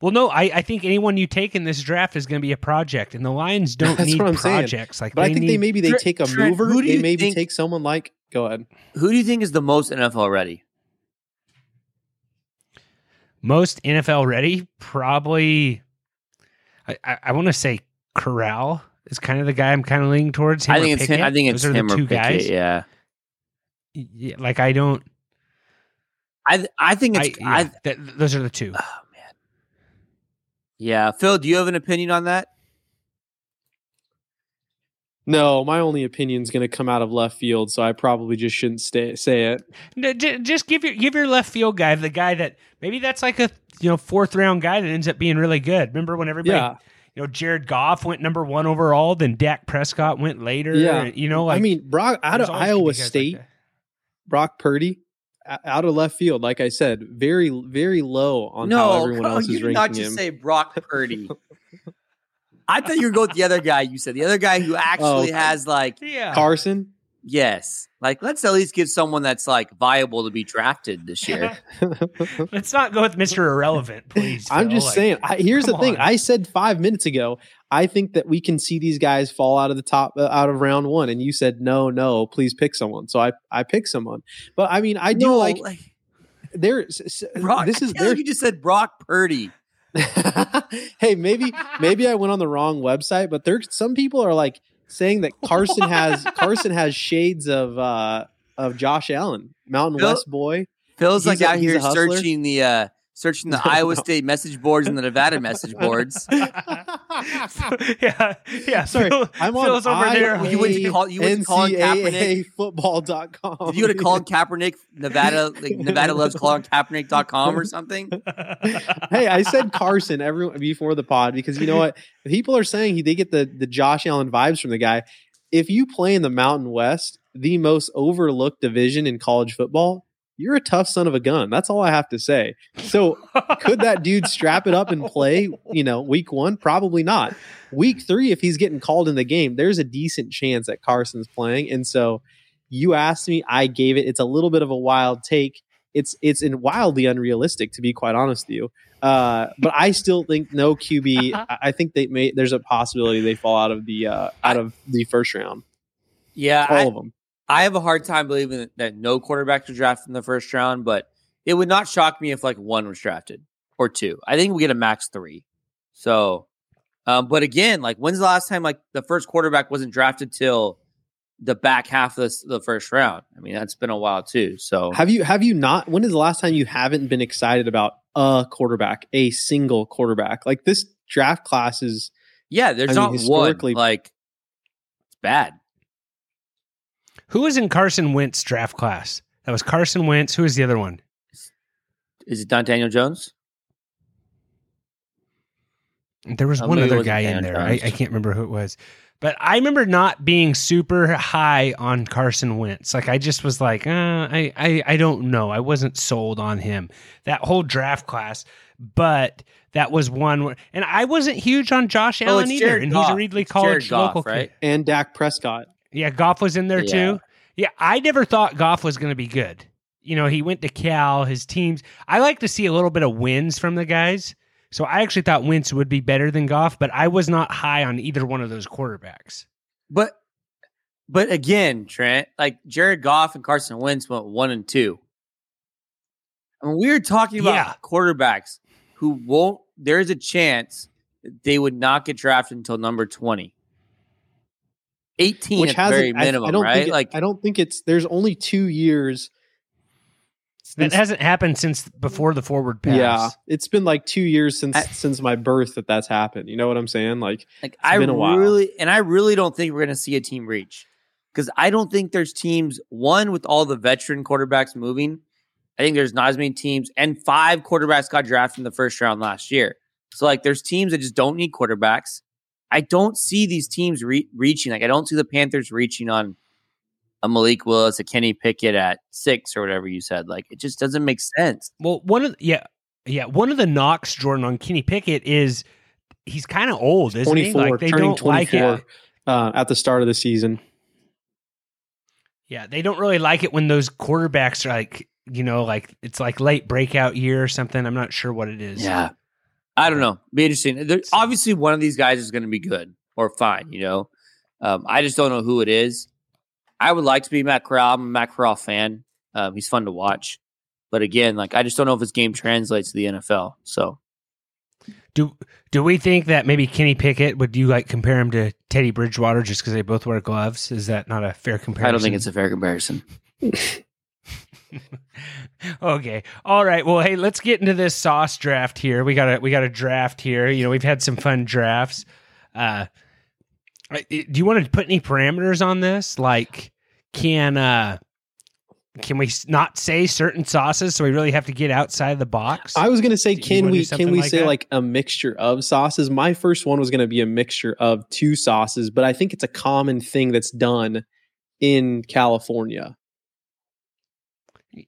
Speaker 1: well, no, I, I think anyone you take in this draft is going to be a project, and the Lions don't
Speaker 4: That's
Speaker 1: need
Speaker 4: what I'm saying.
Speaker 1: projects. Like,
Speaker 4: but I think
Speaker 1: need,
Speaker 4: they maybe they
Speaker 3: Trent-
Speaker 4: take a
Speaker 3: Trent,
Speaker 4: mover.
Speaker 3: who do
Speaker 4: They
Speaker 3: you
Speaker 4: maybe
Speaker 3: think-
Speaker 4: take someone like. Go ahead.
Speaker 3: Who do you think is the most NFL ready?
Speaker 1: most NFL ready. Probably, I, I, I want to say Corral is kind of the guy I'm kind of leaning towards. Him
Speaker 3: I think it's him, I think it's
Speaker 1: Those are
Speaker 3: him
Speaker 1: the
Speaker 3: or
Speaker 1: two
Speaker 3: Pickett,
Speaker 1: guys.
Speaker 3: Yeah,
Speaker 1: Yeah, like I don't.
Speaker 3: I I think
Speaker 1: I,
Speaker 3: it's
Speaker 1: yeah,
Speaker 3: I,
Speaker 1: th- those are the two.
Speaker 3: Oh man. Yeah, Phil, do you have an opinion on that?
Speaker 4: No, my only opinion is going to come out of left field, so I probably just shouldn't stay, say it.
Speaker 1: No, j- just give your give your left field guy the guy that maybe that's like a you know fourth round guy that ends up being really good. Remember when everybody
Speaker 4: Yeah,
Speaker 1: you know Jared Goff went number one overall, then Dak Prescott went later.
Speaker 4: Yeah.
Speaker 1: you know like
Speaker 4: I mean, Brock out of
Speaker 1: always gonna be
Speaker 4: Iowa
Speaker 1: guys like
Speaker 4: State. Brock Purdy out of left field. Like I said, very very low on how everyone else
Speaker 3: you
Speaker 4: is
Speaker 3: did
Speaker 4: ranking
Speaker 3: not just
Speaker 4: him.
Speaker 3: say Brock Purdy. I thought you were going with the other guy. You said the other guy who actually
Speaker 4: okay.
Speaker 3: has like
Speaker 1: yeah.
Speaker 4: Carson.
Speaker 3: yes, like let's at least give someone that's like viable to be drafted this year.
Speaker 1: Let's not go with Mister Irrelevant, please.
Speaker 4: I'm
Speaker 1: Phil.
Speaker 4: just
Speaker 1: Like,
Speaker 4: saying. I, here's the thing.
Speaker 1: on.
Speaker 4: I said five minutes ago. I think that we can see these guys fall out of the top, uh, out of round one, and you said no, no. Please pick someone. So I, I pick someone. But I mean, I do
Speaker 3: No,
Speaker 4: like there. s- s-
Speaker 3: Brock.
Speaker 4: This is
Speaker 3: I feel
Speaker 4: there.
Speaker 3: like you just said Brock Purdy.
Speaker 4: hey, maybe maybe I went on the wrong website, but there's some people are like saying that Carson has Carson has shades of uh of Josh Allen, Mountain
Speaker 3: Phil-
Speaker 4: West boy.
Speaker 3: Phil's
Speaker 4: He's
Speaker 3: like
Speaker 4: a-
Speaker 3: out here searching the uh searching the Iowa
Speaker 4: no.
Speaker 3: State message boards and the Nevada message boards.
Speaker 1: yeah, yeah.
Speaker 4: Sorry,
Speaker 1: Phil-
Speaker 4: I'm on
Speaker 1: Phil's over there.
Speaker 3: You went to call- you went to Colin Kaepernick?
Speaker 4: football.com.
Speaker 3: Did you go to Colin Kaepernick, Nevada, like Nevada loves Colin Kaepernick.com or something?
Speaker 4: hey, I said Carson everyone before the pod because you know what? People are saying he they get the the Josh Allen vibes from the guy. If you play in the Mountain West, the most overlooked division in college football, you're a tough son of a gun. That's all I have to say. So could that dude strap it up and play, you know, week one? Probably not. Week three, if he's getting called in the game, there's a decent chance that Carson's playing. And so you asked me, I gave it. It's a little bit of a wild take. It's it's in wildly unrealistic, to be quite honest with you. Uh, but I still think no QB. I- think they may. There's a possibility they fall out of the uh, out of the first round.
Speaker 3: Yeah,
Speaker 4: All
Speaker 3: I,
Speaker 4: of them.
Speaker 3: I have a hard time believing that, no quarterbacks are drafted in the first round, but it would not shock me if like one was drafted or two. I think we get a max three. So, um, but again, like when's the last time like the first quarterback wasn't drafted till the back half of the, the first round? I mean, that's been a while too. So
Speaker 4: Have you have you not? When is the last time you haven't been excited about a quarterback, a single quarterback? Like this draft class is
Speaker 3: yeah, there's
Speaker 4: I mean,
Speaker 3: not
Speaker 4: historically-
Speaker 3: one like it's bad.
Speaker 1: Who was in Carson Wentz draft class? That was Carson Wentz. Who was the other one?
Speaker 3: Is it not Daniel Jones?
Speaker 1: There was
Speaker 3: Oh,
Speaker 1: one other guy in there. I, I can't remember who it was. But I remember not being super high on Carson Wentz. Like I just was like, uh, I, I I don't know. I wasn't sold on him that whole draft class. But that was one where, and I wasn't huge on Josh
Speaker 3: Well,
Speaker 1: Allen
Speaker 3: it's
Speaker 1: either.
Speaker 3: Jared
Speaker 1: and
Speaker 3: Goff.
Speaker 1: he's a Reedley College
Speaker 3: Goff,
Speaker 1: local kid.
Speaker 3: right?
Speaker 4: and Dak Prescott.
Speaker 1: Yeah, Goff was in there
Speaker 3: Yeah.
Speaker 1: too. Yeah, I never thought Goff was going to be good. You know, he went to Cal. His teams. I like to see a little bit of wins from the guys. So I actually thought Wentz would be better than Goff, but I was not high on either one of those quarterbacks.
Speaker 3: But but again, Trent, like Jared Goff and Carson Wentz went one and two. I mean, we were talking about
Speaker 1: Yeah.
Speaker 3: quarterbacks who won't. There's a chance that they would not get drafted until number twenty. 18
Speaker 4: which has
Speaker 3: very
Speaker 4: I, I
Speaker 3: minimum,
Speaker 4: don't
Speaker 3: right?
Speaker 4: think it-
Speaker 3: like
Speaker 4: I don't think it's there's only two years.
Speaker 1: That
Speaker 4: since-
Speaker 1: hasn't happened since before the forward pass.
Speaker 4: yeah, it's been like two years since
Speaker 3: I-
Speaker 4: since my birth that that's happened. You know what I'm saying? Like
Speaker 3: Like I
Speaker 4: been a while.
Speaker 3: really and I really don't think we're going to see a team reach because I don't think there's teams one with all the veteran quarterbacks moving. I think there's not as many teams, and five quarterbacks got drafted in the first round last year. So like, there's teams that just don't need quarterbacks. I don't see these teams re- reaching. Like, I don't see the Panthers reaching on a Malik Willis, a Kenny Pickett at six or whatever you said. Like, it just doesn't make sense.
Speaker 1: Well, one of yeah, yeah, one of the knocks Jordan on Kenny Pickett is he's kind of old, isn't he?
Speaker 4: 24,
Speaker 1: Like they
Speaker 4: turning
Speaker 1: don't like
Speaker 4: 24
Speaker 1: it.
Speaker 4: uh, at the start of the season.
Speaker 1: Yeah, they don't really like it when those quarterbacks are like, you know, like it's like late breakout year or something. I'm not sure what it is.
Speaker 3: Yeah. I don't know. Be interesting. There, obviously, one of these guys is going to be good or fine. You know, um, I just don't know who it is. I would like to be Matt Corral. I'm a Matt Corral fan. Um, he's fun to watch, but again, like I just don't know if his game translates to the NFL. So
Speaker 1: Do do we think that maybe Kenny Pickett would you like compare him to Teddy Bridgewater just because they both wear gloves? Is that not a fair comparison?
Speaker 3: I don't think it's a fair comparison.
Speaker 1: okay. All right. Well, hey, let's get into this sauce draft here. We got a we got a draft here. You know, we've had some fun drafts. Uh do you want to put any parameters on this? Like can uh can we not say certain sauces so we really have to get outside the box?
Speaker 4: I was gonna say, can we can we
Speaker 1: like
Speaker 4: say
Speaker 1: that?
Speaker 4: like a mixture of sauces? My first one was gonna be a mixture of two sauces, but I think it's a common thing that's done in California.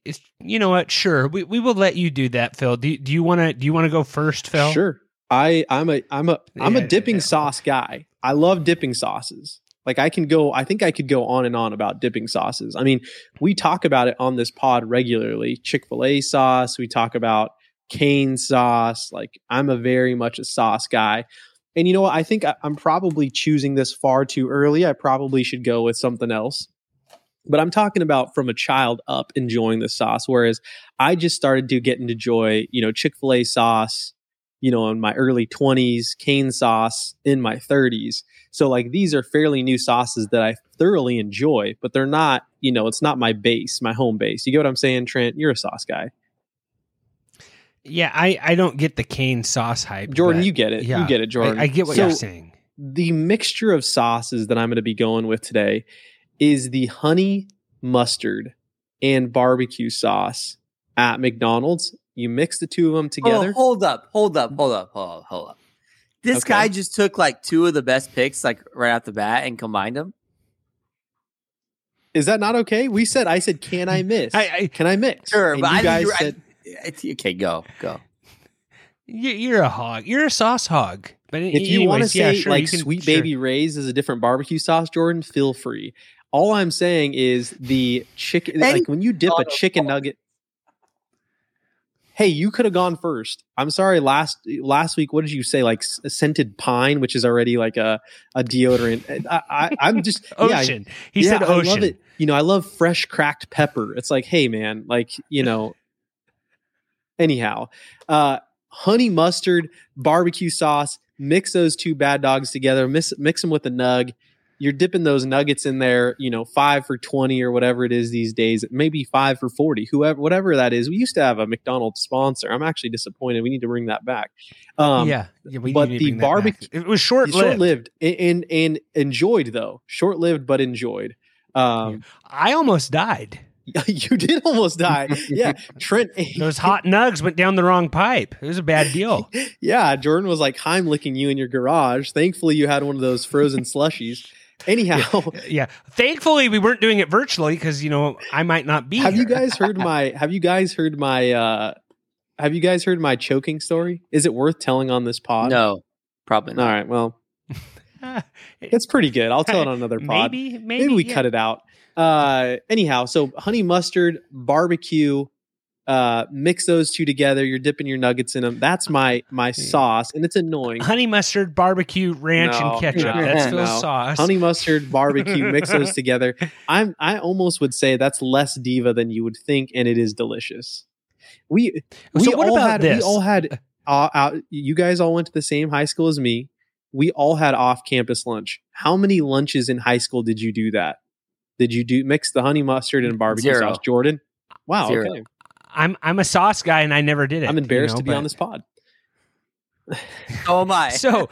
Speaker 1: It's- you know what? Sure. We we will let you do that, Phil. Do, do you want to do you want to go first, Phil?
Speaker 4: Sure. I I'm a I'm a I'm
Speaker 1: Yeah,
Speaker 4: a dipping
Speaker 1: yeah.
Speaker 4: sauce guy. I love dipping sauces. Like I can go I think I could go on and on about dipping sauces. I mean, we talk about it on this pod regularly. Chick-fil-A sauce, we talk about cane sauce. Like I'm a very much a sauce guy. And you know what? I think I, I'm probably choosing this far too early. I probably should go with something else. But I'm talking about from a child up enjoying the sauce. Whereas I just started to get into joy, you know, Chick fil A sauce, you know, in my early 20s, cane sauce in my 30s. So, like, these are fairly new sauces that I thoroughly enjoy, but they're not, you know, it's not my base, my home base. You get what I'm saying, Trent? You're a sauce guy.
Speaker 1: Yeah, I I don't get the cane sauce hype.
Speaker 4: Jordan, you get it.
Speaker 1: yeah,
Speaker 4: you get it, Jordan.
Speaker 1: I, I get what
Speaker 4: So,
Speaker 1: you're saying.
Speaker 4: the mixture of sauces that I'm going to be going with today is the honey mustard and barbecue sauce at McDonald's. You mix the two of them oh, together.
Speaker 3: Oh, hold up, hold up, hold up, hold up, hold up. This
Speaker 4: Okay.
Speaker 3: guy just took like two of the best picks, like right off the bat, and combined them.
Speaker 4: Is that not okay? We said I said, can I miss?
Speaker 1: I, I
Speaker 4: can I mix?
Speaker 3: Sure,
Speaker 4: And
Speaker 3: but
Speaker 4: you
Speaker 3: I
Speaker 4: guys
Speaker 3: think you're-
Speaker 4: said
Speaker 3: I- okay, go, go.
Speaker 1: you- you're a hog. You're a sauce hog. But
Speaker 4: if you want to say
Speaker 1: yeah, sure,
Speaker 4: like
Speaker 1: can-
Speaker 4: Sweet
Speaker 1: sure.
Speaker 4: Baby Ray's is a different barbecue sauce, Jordan, feel free. All I'm saying is the chicken,
Speaker 3: Hey,
Speaker 4: like when you dip a chicken
Speaker 3: hold
Speaker 4: nugget. Hey, you could have gone first. I'm sorry. Last last week, what did you say? Like s- scented pine, which is already like a a deodorant. I, I, I'm just yeah,
Speaker 1: ocean. he
Speaker 4: yeah,
Speaker 1: said
Speaker 4: I
Speaker 1: ocean.
Speaker 4: love it. You know, I love fresh cracked pepper. It's like, hey man, like, you know. Anyhow, uh honey mustard, barbecue sauce, mix those two bad dogs together, mix, mix them with a nug. You're dipping those nuggets in there, you know, five for 20 or whatever it is these days, maybe five for 40, whoever, whatever that is. We used to have a McDonald's sponsor. I'm actually disappointed. We need to bring that back. Um,
Speaker 1: yeah, yeah, we
Speaker 4: but the
Speaker 1: bring that back.
Speaker 4: barbecue-
Speaker 1: It was short lived.
Speaker 4: short lived and, and, and enjoyed though. Short lived, but enjoyed. Um,
Speaker 1: I almost died.
Speaker 4: you did almost die. Yeah. Trent,
Speaker 1: Those hot nugs went down the wrong pipe. It was a bad deal.
Speaker 4: yeah, Jordan was like Heimlicking you in your garage. Thankfully, you had one of those frozen slushies. Anyhow,
Speaker 1: yeah. Thankfully, we weren't doing it virtually because you know I might not be.
Speaker 4: have you guys heard my? Have you guys heard my? uh Have you guys heard my choking story? Is it worth telling on this pod?
Speaker 3: No, probably
Speaker 4: All
Speaker 3: not.
Speaker 4: right. Well, it's pretty good. I'll tell it on another pod.
Speaker 1: maybe, maybe,
Speaker 4: Maybe we
Speaker 1: yeah.
Speaker 4: cut it out. Uh, anyhow, so honey mustard, barbecue, uh, mix those two together. You're dipping your nuggets in them. That's my my sauce, and it's annoying.
Speaker 1: Honey mustard, barbecue, ranch,
Speaker 4: No,
Speaker 1: and ketchup.
Speaker 3: no,
Speaker 1: That's Phil's
Speaker 4: no.
Speaker 1: sauce.
Speaker 4: Honey mustard, barbecue, mix those together. I'm I almost would say that's less diva than you would think, and it is delicious. We we
Speaker 1: so what
Speaker 4: all
Speaker 1: about
Speaker 4: had
Speaker 1: this?
Speaker 4: we all had uh, out, you guys all went to the same high school as me. We all had off campus lunch. How many lunches in high school did you do that? Did you do mix the honey mustard and barbecue
Speaker 3: Zero.
Speaker 4: sauce, Jordan? Wow,
Speaker 3: Zero.
Speaker 4: okay.
Speaker 1: I'm I'm a sauce guy and I never did it.
Speaker 4: I'm embarrassed
Speaker 1: you know,
Speaker 4: to be
Speaker 1: but-
Speaker 4: on this pod.
Speaker 3: Oh my.
Speaker 1: So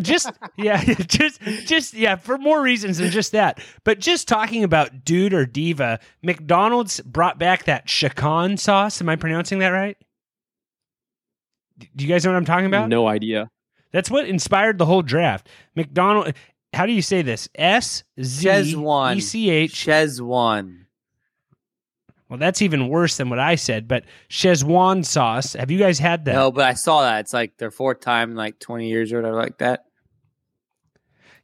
Speaker 1: just yeah, just just yeah, for more reasons than just that. But just talking about dude or diva, McDonald's brought back that Chacan sauce. Am I pronouncing that right? Do you guys know what I'm talking about?
Speaker 4: No idea.
Speaker 1: That's what inspired the whole draft. McDonald how do you say this? S Z
Speaker 3: Szechuan.
Speaker 1: E C H.
Speaker 3: Szechuan.
Speaker 1: Well, that's even worse than what I said, but Szechuan sauce. Have you guys had that?
Speaker 3: No, but I saw that. It's like their fourth time in like 20 years or whatever like that.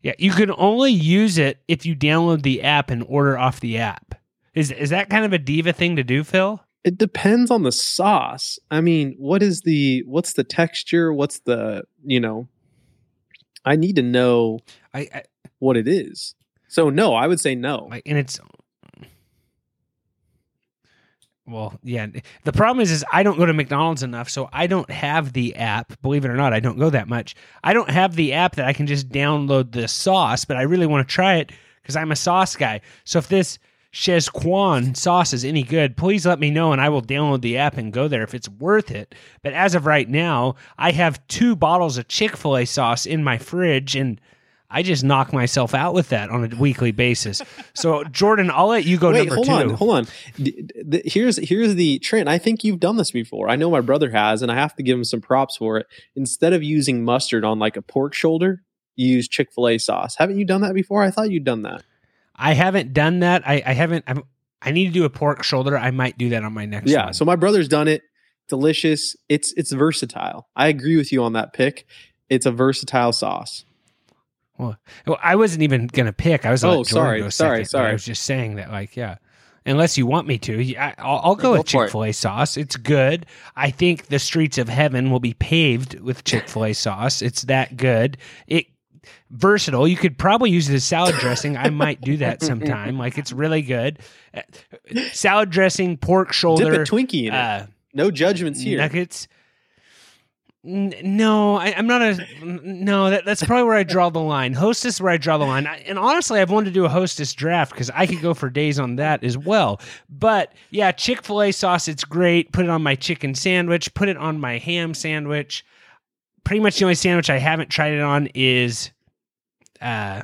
Speaker 1: Yeah, you can only use it if you download the app and order off the app. Is is that kind of a diva thing to do, Phil?
Speaker 4: It depends on the sauce. I mean, what is the what's the texture? What's the you know? I need to know
Speaker 1: I, I
Speaker 4: what it is. So no, I would say no.
Speaker 1: like, and it's well, yeah. The problem is, is I don't go to McDonald's enough, so I don't have the app. Believe it or not, I don't go that much. I don't have the app that I can just download the sauce, but I really want to try it because I'm a sauce guy. So if this Szechuan sauce is any good, please let me know and I will download the app and go there if it's worth it. But as of right now, I have two bottles of Chick fil A sauce in my fridge and I just knock myself out with that on a weekly basis. So, Jordan, I'll let you go
Speaker 4: Wait,
Speaker 1: number
Speaker 4: hold
Speaker 1: two.
Speaker 4: on, hold on. D- d- here's here's the trend. I think you've done this before. I know my brother has, and I have to give him some props for it. Instead of using mustard on like a pork shoulder, you use Chick Fil A sauce. Haven't you done that before? I thought you'd done that.
Speaker 1: I haven't done that. I, I haven't. I'm, I need to do a pork shoulder. I might do that on my next
Speaker 4: yeah.
Speaker 1: one.
Speaker 4: So my brother's done it. Delicious. It's it's versatile. I agree with you on that pick. It's a versatile sauce.
Speaker 1: Well, well, I wasn't even gonna pick. I was.
Speaker 4: Oh, sorry, sorry,
Speaker 1: second, but I was just saying that, like, yeah. Unless you want me to, I- I'll, I'll go
Speaker 3: go
Speaker 1: with. Chick Fil A sauce. It's good. I think the streets of heaven will be paved with Chick Fil A sauce. It's that good. It versatile. You could probably use it as salad dressing. I might do that sometime. Like it's really good. Uh, Salad dressing, pork shoulder, Dip
Speaker 4: a Twinkie in it.
Speaker 1: uh,
Speaker 4: no judgments here.
Speaker 1: Nuggets. No, I, I'm not a. No, that, that's probably where I draw the line. Hostess, where I draw the line. I, and honestly, I've wanted to do a hostess draft because I could go for days on that as well. But yeah, Chick fil A sauce, it's great. Put it on my chicken sandwich, put it on my ham sandwich. Pretty much the only sandwich I haven't tried it on is uh,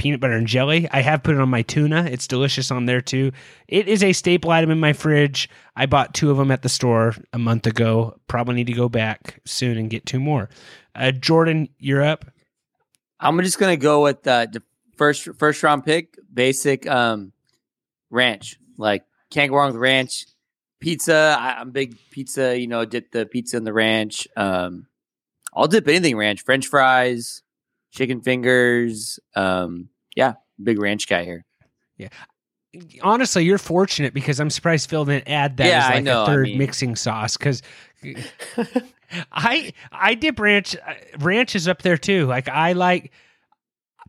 Speaker 1: peanut butter and jelly. I have put it on my tuna. It's delicious on there too. It is a staple item in my fridge. I bought two of them at the store a month ago. Probably need to go back soon and get two more. Uh, Jordan, you're up.
Speaker 3: I'm just gonna go with uh, the first first round pick, basic um, ranch. Like can't go wrong with ranch. Pizza, I, I'm big pizza. You know, dip the pizza in the ranch. Um, I'll dip anything ranch. French fries, chicken fingers. Um, yeah, big ranch guy here. Yeah.
Speaker 1: Honestly, you're fortunate because I'm surprised Phil didn't add that
Speaker 3: Yeah,
Speaker 1: as
Speaker 3: I
Speaker 1: like
Speaker 3: know,
Speaker 1: a
Speaker 3: I
Speaker 1: third
Speaker 3: mean-
Speaker 1: mixing sauce because I I dip ranch. uh, Ranch is up there too. Like I like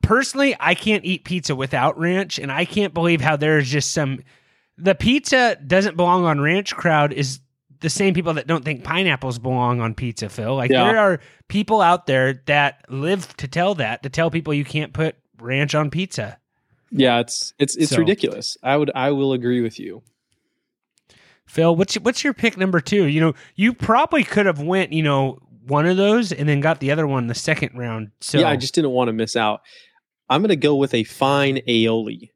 Speaker 1: personally, I can't eat pizza without ranch, and I can't believe how there's just some. The pizza doesn't belong on ranch crowd is the same people that don't think pineapples belong on pizza. Phil, like
Speaker 4: Yeah.
Speaker 1: there are people out there that live to tell that to tell people you can't put ranch on pizza.
Speaker 4: yeah, it's it's it's
Speaker 1: So-
Speaker 4: ridiculous. I would I will agree with you.
Speaker 1: Phil, what's your, what's your pick number two? You know, you probably could have went, you know, one of those and then got the other one the second round. So
Speaker 4: yeah, I just didn't want to miss out. I'm gonna go with a fine aioli.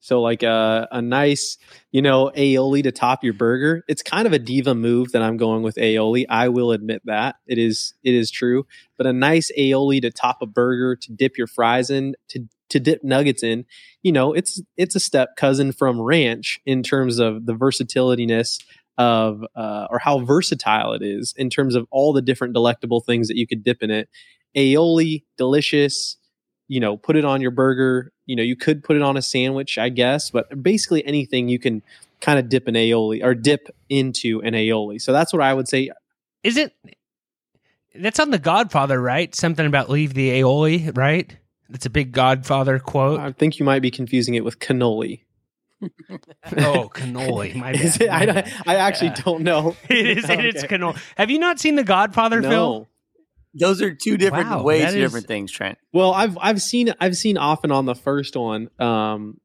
Speaker 4: So like a a nice, you know, aioli to top your burger. It's kind of a diva move that I'm going with aioli. I will admit that. It is it is true. But a nice aioli to top a burger, to dip your fries in, to to dip nuggets in, you know, it's it's a step cousin from ranch in terms of the versatilitiness of uh, or how versatile it is in terms of all the different delectable things that you could dip in it. Aioli, delicious. You know, put it on your burger. You know, you could put it on a sandwich, I guess, but basically anything you can kind of dip an aioli or dip into an aioli. So that's what I would say.
Speaker 1: Is it? That's on the Godfather, right? Something about leave the aioli, right? That's a big Godfather quote.
Speaker 4: I think you might be confusing it with cannoli.
Speaker 1: oh, cannoli. My bad.
Speaker 4: Is it?
Speaker 1: my
Speaker 4: I,
Speaker 1: bad.
Speaker 4: I actually
Speaker 1: Yeah.
Speaker 4: don't know.
Speaker 1: It is. It is
Speaker 4: Okay.
Speaker 1: cannoli. Have you not seen the Godfather film?
Speaker 4: No.
Speaker 3: Those are two different
Speaker 1: Wow,
Speaker 3: ways,
Speaker 1: is-
Speaker 3: different things, Trent.
Speaker 4: Well, I've I've seen I've seen off and on the first one. Um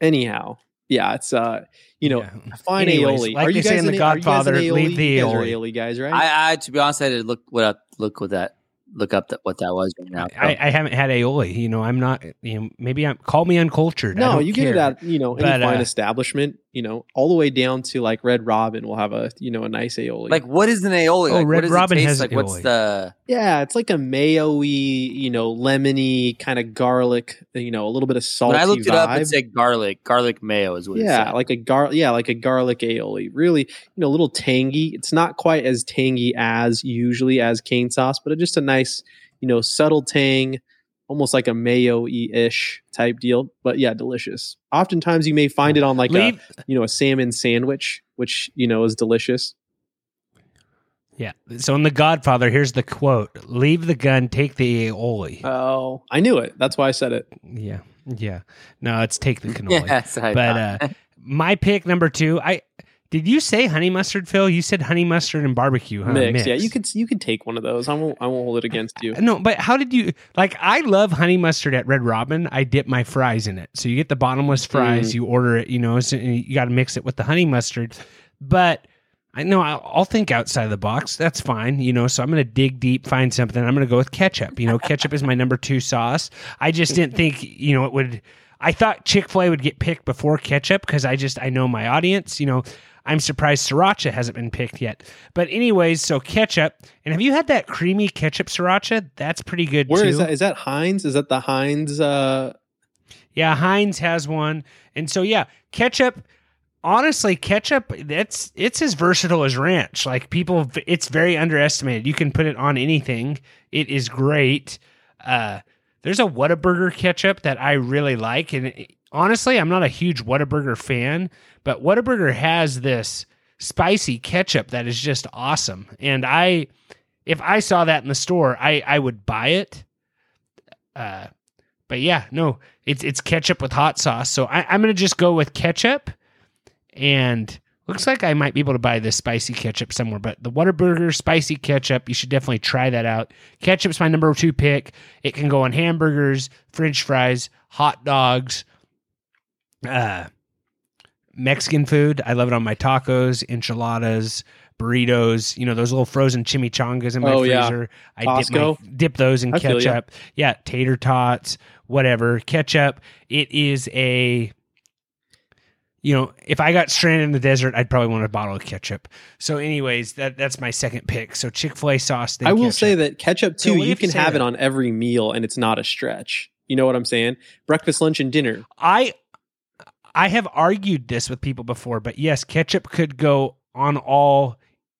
Speaker 4: anyhow. Yeah, it's uh you know,
Speaker 1: Yeah.
Speaker 4: fine
Speaker 1: Anyways,
Speaker 4: aioli.
Speaker 1: like
Speaker 4: are you
Speaker 1: say
Speaker 4: guys
Speaker 1: in The
Speaker 4: an- are you guys an
Speaker 1: Godfather,
Speaker 4: aioli?
Speaker 1: leave the
Speaker 4: You guys are
Speaker 1: aioli.
Speaker 4: aioli guys, right?
Speaker 3: I, I, to be honest, I had to look what up, look what that, look up that what that was right now.
Speaker 1: I, I haven't had aioli. You know, I'm not. You know, maybe I'm. Call me uncultured. I
Speaker 4: no,
Speaker 1: don't
Speaker 4: you get it
Speaker 1: care.
Speaker 4: at you know any
Speaker 1: But,
Speaker 4: fine
Speaker 1: uh,
Speaker 4: establishment. You know, all the way down to like Red Robin will have a you know a nice aioli.
Speaker 3: like, what is an aioli?
Speaker 1: Oh,
Speaker 3: like,
Speaker 1: Red
Speaker 3: what
Speaker 1: Robin
Speaker 3: it taste
Speaker 1: has
Speaker 3: like? What's
Speaker 1: aioli.
Speaker 3: the?
Speaker 4: yeah, it's like a mayo-y, you know, lemony kind of garlic. You know, a little bit of
Speaker 3: salt. I looked it up,
Speaker 4: vibe.
Speaker 3: it said garlic, garlic mayo is what it
Speaker 4: yeah,
Speaker 3: said.
Speaker 4: like a gar yeah, like a garlic aioli. Really, you know, a little tangy. It's not quite as tangy as usually as cane sauce, but just a nice, you know, subtle tang, almost like a mayo-y ish type deal. But yeah, delicious. Oftentimes you may find it on like a you know a salmon sandwich, which you know is delicious.
Speaker 1: Yeah. So in the Godfather, here's the quote: "Leave the gun, take the aioli."
Speaker 4: Oh, I knew it. That's why I said it.
Speaker 1: yeah. Yeah. No, it's take the cannoli.
Speaker 3: yeah, that's what I
Speaker 1: but uh, my pick number two, I did you say honey mustard, Phill? You said honey mustard and barbecue, huh?
Speaker 4: Mix. Yeah, you could you could take one of those. I won't I won't hold it against you.
Speaker 1: No, but how did you like? I love honey mustard at Red Robin. I dip my fries in it, so you get the bottomless fries.
Speaker 4: Mm.
Speaker 1: You order it, you know, so you got to mix it with the honey mustard. But I know I'll, I'll think outside of the box. That's fine, you know. So I'm going to dig deep, find something. I'm going to go with ketchup. You know, ketchup is my number two sauce. I just didn't think, you know, it would. I thought Chick Fil A would get picked before ketchup because I just I know my audience. You know, I'm surprised sriracha hasn't been picked yet. But anyways, so ketchup. And have you had that creamy ketchup sriracha? That's pretty good
Speaker 4: Where
Speaker 1: too.
Speaker 4: is that? Is that Heinz? Is that the Heinz? Uh,
Speaker 1: Yeah, Heinz has one. And so yeah, ketchup honestly, ketchup that's it's as versatile as ranch. Like people it's very underestimated. You can put it on anything. It is great. Uh there's a Whataburger ketchup that I really like and honestly, I'm not a huge Whataburger fan, but Whataburger has this spicy ketchup that is just awesome. And I if I saw that in the store, I I would buy it. Uh but yeah, no, it's it's ketchup with hot sauce. So I, I'm gonna just go with ketchup, and looks like I might be able to buy this spicy ketchup somewhere. But the Whataburger spicy ketchup, you should definitely try that out. Ketchup's my number two pick. It can go on hamburgers, French fries, hot dogs, uh, Mexican food. I love it on my tacos, enchiladas. Burritos, you know those little frozen chimichangas in my
Speaker 4: Oh, yeah.
Speaker 1: freezer. I dip, my, dip those in
Speaker 4: I
Speaker 1: ketchup. Yeah, tater tots, whatever, ketchup. It is a you know, if I got stranded in the desert, I'd probably want a bottle of ketchup. So, anyways, that that's my second pick. So, Chick Fil A sauce.
Speaker 4: I will
Speaker 1: ketchup.
Speaker 4: say that ketchup too.
Speaker 1: do you
Speaker 4: you
Speaker 1: have to
Speaker 4: can have
Speaker 1: to
Speaker 4: it on every meal, and it's not a stretch. You know what I'm saying? Breakfast, lunch, and dinner.
Speaker 1: I I have argued this with people before, but yes, ketchup could go on all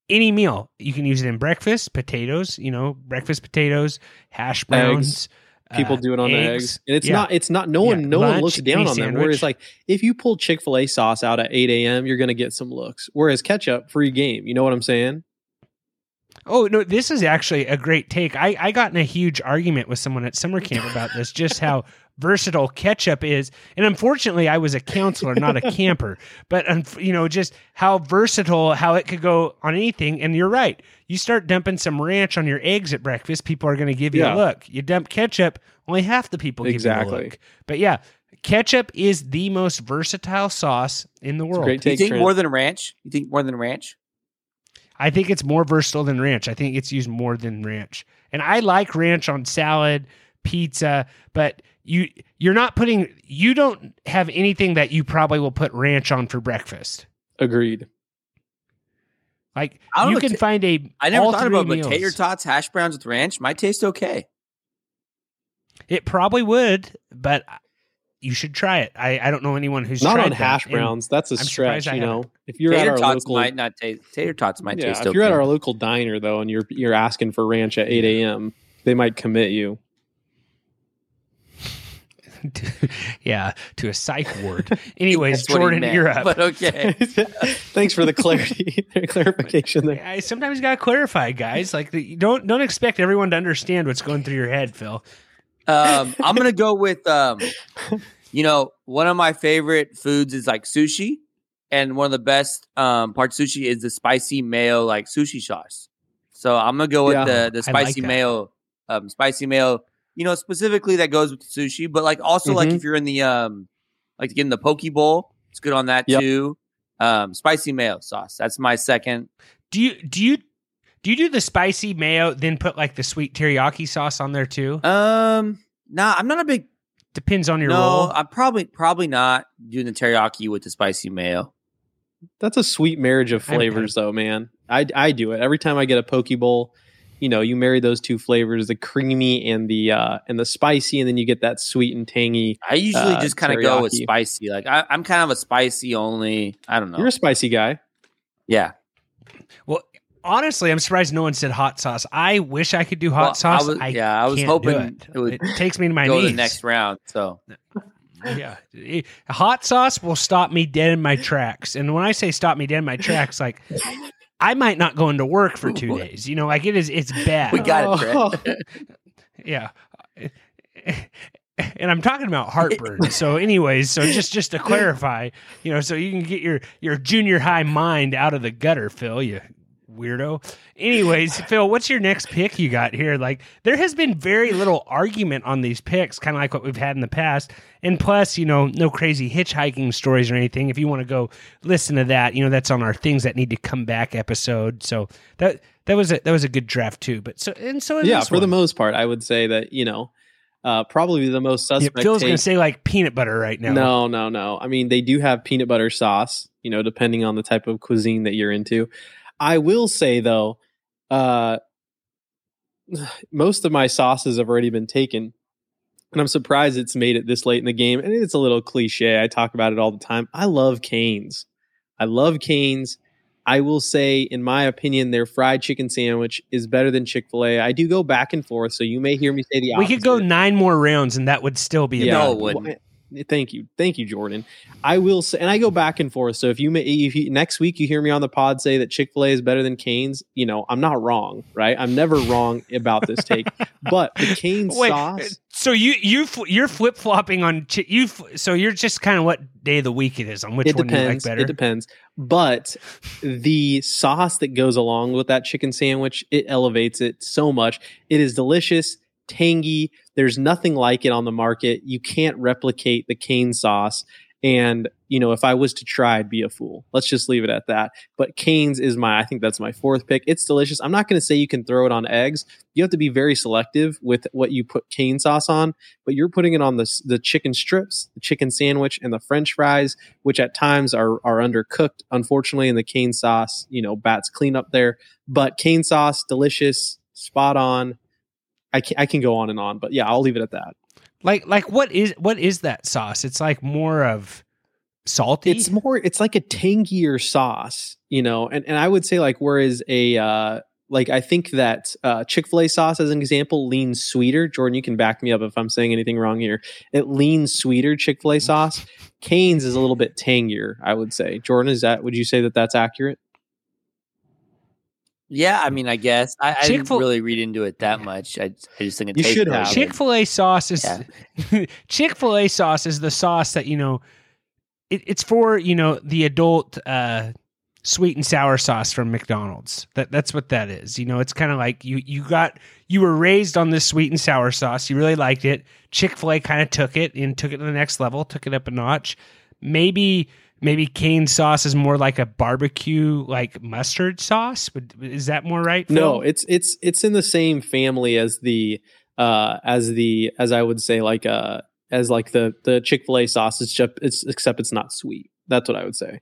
Speaker 1: any meal. You can use it in breakfast, potatoes, you know, breakfast potatoes, hash browns.
Speaker 4: People
Speaker 1: uh,
Speaker 4: do it on eggs, and it's
Speaker 1: Yeah.
Speaker 4: not. It's not. No one.
Speaker 1: Yeah.
Speaker 4: No one looks down on them.
Speaker 1: sandwich.
Speaker 4: Whereas, like, if you pull Chick Fil A sauce out at 8 a.m., you're going to get some looks. Whereas ketchup, free game. You know what I'm saying?
Speaker 1: Oh no, this is actually a great take. I I got in a huge argument with someone at summer camp about this, just how versatile ketchup is. And unfortunately, I was a counselor, not a camper. But you know, just how versatile, how it could go on anything. And you're right. You start dumping some ranch on your eggs at breakfast, people are going to give you
Speaker 4: Yeah.
Speaker 1: a look. You dump ketchup, only half the people give you a
Speaker 4: Exactly.
Speaker 1: look. But yeah, ketchup is the most versatile sauce in the world.
Speaker 4: great
Speaker 3: you think
Speaker 4: Trent.
Speaker 3: more than ranch? You think more than ranch?
Speaker 1: I think it's more versatile than ranch. I think it's used more than ranch. And I like ranch on salad, pizza, but you you're not putting you don't have anything that you probably will put ranch on for breakfast.
Speaker 4: Agreed.
Speaker 1: Like
Speaker 3: I don't
Speaker 1: you
Speaker 3: know,
Speaker 1: can
Speaker 3: ta-
Speaker 1: find a
Speaker 3: I never
Speaker 1: all
Speaker 3: thought about it, but tater tots, hash browns with ranch might taste okay.
Speaker 1: It probably would, but you should try it. I, I don't know anyone who's
Speaker 4: Not
Speaker 1: tried
Speaker 4: on
Speaker 1: that.
Speaker 4: hash
Speaker 1: And
Speaker 4: browns. That's a
Speaker 1: I'm
Speaker 4: stretch.
Speaker 1: I
Speaker 4: You know, if you're
Speaker 3: tater
Speaker 4: at our
Speaker 3: tots
Speaker 4: local,
Speaker 3: might not taste. Tater tots might
Speaker 4: yeah,
Speaker 3: taste
Speaker 4: if
Speaker 3: okay.
Speaker 4: you're at our local diner though, and you're you're asking for ranch at 8 a.m., they might commit you.
Speaker 1: yeah, to a psych ward. Anyways,
Speaker 3: That's what he
Speaker 1: Jordan,
Speaker 3: meant,
Speaker 1: you're up.
Speaker 3: But okay.
Speaker 4: Thanks for the clarity, clarification there.
Speaker 1: I sometimes gotta clarify, guys. Like, the, don't don't expect everyone to understand what's going through your head, Phill.
Speaker 3: Um, I'm gonna go with um, you know, one of my favorite foods is like sushi, and one of the best um parts of sushi is the spicy mayo like sushi sauce. So I'm gonna go with
Speaker 4: Yeah,
Speaker 3: the the spicy
Speaker 1: that.
Speaker 3: mayo, um, spicy mayo. You know, specifically that goes with sushi, but like also like
Speaker 4: Mhm.
Speaker 3: if you're in the um, like getting the poke bowl, it's good on that
Speaker 4: Yep.
Speaker 3: too. Um, spicy mayo sauce. That's my second.
Speaker 1: Do you do you do you do the spicy mayo, then put like the sweet teriyaki sauce on there too?
Speaker 3: Um, nah, I'm not a big
Speaker 1: Depends on your
Speaker 3: no.
Speaker 1: role.
Speaker 3: I'm probably probably not doing the teriyaki with the spicy mayo.
Speaker 4: That's a sweet marriage of flavors, though, man. I I do it every time I get a poke bowl. You know, you marry those two flavors, the creamy and the uh and the spicy, and then you get that sweet and tangy.
Speaker 3: I usually
Speaker 4: Uh,
Speaker 3: just kind of go with spicy. Like I, I'm kind of a spicy only. I don't know.
Speaker 4: You're a spicy guy.
Speaker 3: yeah,
Speaker 1: Well, honestly, I'm surprised no one said hot sauce. I wish I could do hot
Speaker 3: Well,
Speaker 1: sauce.
Speaker 3: I was,
Speaker 1: I
Speaker 3: yeah, I was hoping
Speaker 1: it.
Speaker 3: it would
Speaker 1: It takes me to my
Speaker 3: go
Speaker 1: knees.
Speaker 3: the next round. So
Speaker 1: yeah, hot sauce will stop me dead in my tracks. And when I say stop me dead in my tracks, like I might not go into work for two days. You know, like it is. It's bad.
Speaker 3: we got it,
Speaker 4: Oh.
Speaker 3: Brett.
Speaker 1: yeah. And I'm talking about heartburn. So, anyways, so just just to clarify, you know, so you can get your your junior high mind out of the gutter, Phill. You weirdo. Anyways, Phill, what's your next pick you got here? Like, there has been very little argument on these picks, kind of like what we've had in the past. And plus, you know, no crazy hitchhiking stories or anything. If you want to go listen to that, you know, that's on our things that need to come back episode. So that that was a that was a good draft too. But so and so
Speaker 4: yeah, for the most part, I would say that you know, uh, probably the most
Speaker 1: Yeah,
Speaker 4: suspect.
Speaker 1: Phill's going to say like peanut butter right now.
Speaker 4: No, no, no. I mean, they do have peanut butter sauce, you know, depending on the type of cuisine that you're into. I will say though, uh most of my sauces have already been taken. And I'm surprised it's made it this late in the game. And it's a little cliche. I talk about it all the time. I love Canes. I love Canes. I will say, in my opinion, their fried chicken sandwich is better than Chick fil A. I do go back and forth, so you may hear me say the
Speaker 1: we
Speaker 4: opposite.
Speaker 1: could go nine more rounds and that would still be
Speaker 3: Yeah. No,
Speaker 1: no.
Speaker 3: it wouldn't.
Speaker 4: Thank you, thank you, Jordan. I will say, and I go back and forth. So if you may, if you, next week you hear me on the pod say that Chick Fil A is better than Canes, you know I'm not wrong, right? I'm never wrong about this take. But the Canes
Speaker 1: Wait, uh,
Speaker 4: sauce,
Speaker 1: so you you you're flip flopping on you. So you're just kind of what day of the week it is on which
Speaker 4: it
Speaker 1: one you like
Speaker 4: depends.
Speaker 1: better.
Speaker 4: It depends. But the sauce that goes along with that chicken sandwich, it elevates it so much. It is delicious, tangy. There's nothing like it on the market. You can't replicate the cane sauce. And, you know, if I was to try, I'd be a fool. Let's just leave it at that. But Cane's is my, I think that's my fourth pick. It's delicious. I'm not going to say you can throw it on eggs. You have to be very selective with what you put cane sauce on, but you're putting it on the, the chicken strips, the chicken sandwich, and the french fries, which at times are, are undercooked, unfortunately, and the cane sauce, you know, bats clean up there. But cane sauce, delicious, spot on. I can, I can go on and on, but yeah, I'll leave it at that.
Speaker 1: Like like what is what is that sauce? It's like more of salty.
Speaker 4: It's more, it's like a tangier sauce, you know, and, and I would say like, whereas a, uh, like I think that uh, Chick Fil A sauce, as an example, leans sweeter. Jordan, you can back me up if I'm saying anything wrong here. It leans sweeter Chick Fil A sauce. Cane's is a little bit tangier, I would say. Jordan, is that? Would you say that that's accurate?
Speaker 3: Yeah, I mean, I guess I, I didn't really read into it that much. I, I just think it
Speaker 4: You should have.
Speaker 1: Chick Fil A sauce is
Speaker 3: Yeah.
Speaker 1: Chick Fil A sauce is the sauce that you know. It, it's for you know the adult uh, sweet and sour sauce from McDonald's. That that's what that is. You know, it's kind of like you you got you were raised on this sweet and sour sauce. You really liked it. Chick Fil A kind of took it and took it to the next level, took it up a notch. Maybe maybe cane sauce is more like a barbecue like mustard sauce. Would, is that more right? Phill?
Speaker 4: No, it's it's it's in the same family as the uh as the as I would say like uh as like the the Chick Fil A sauce. It's just it's except it's not sweet. That's what I would say.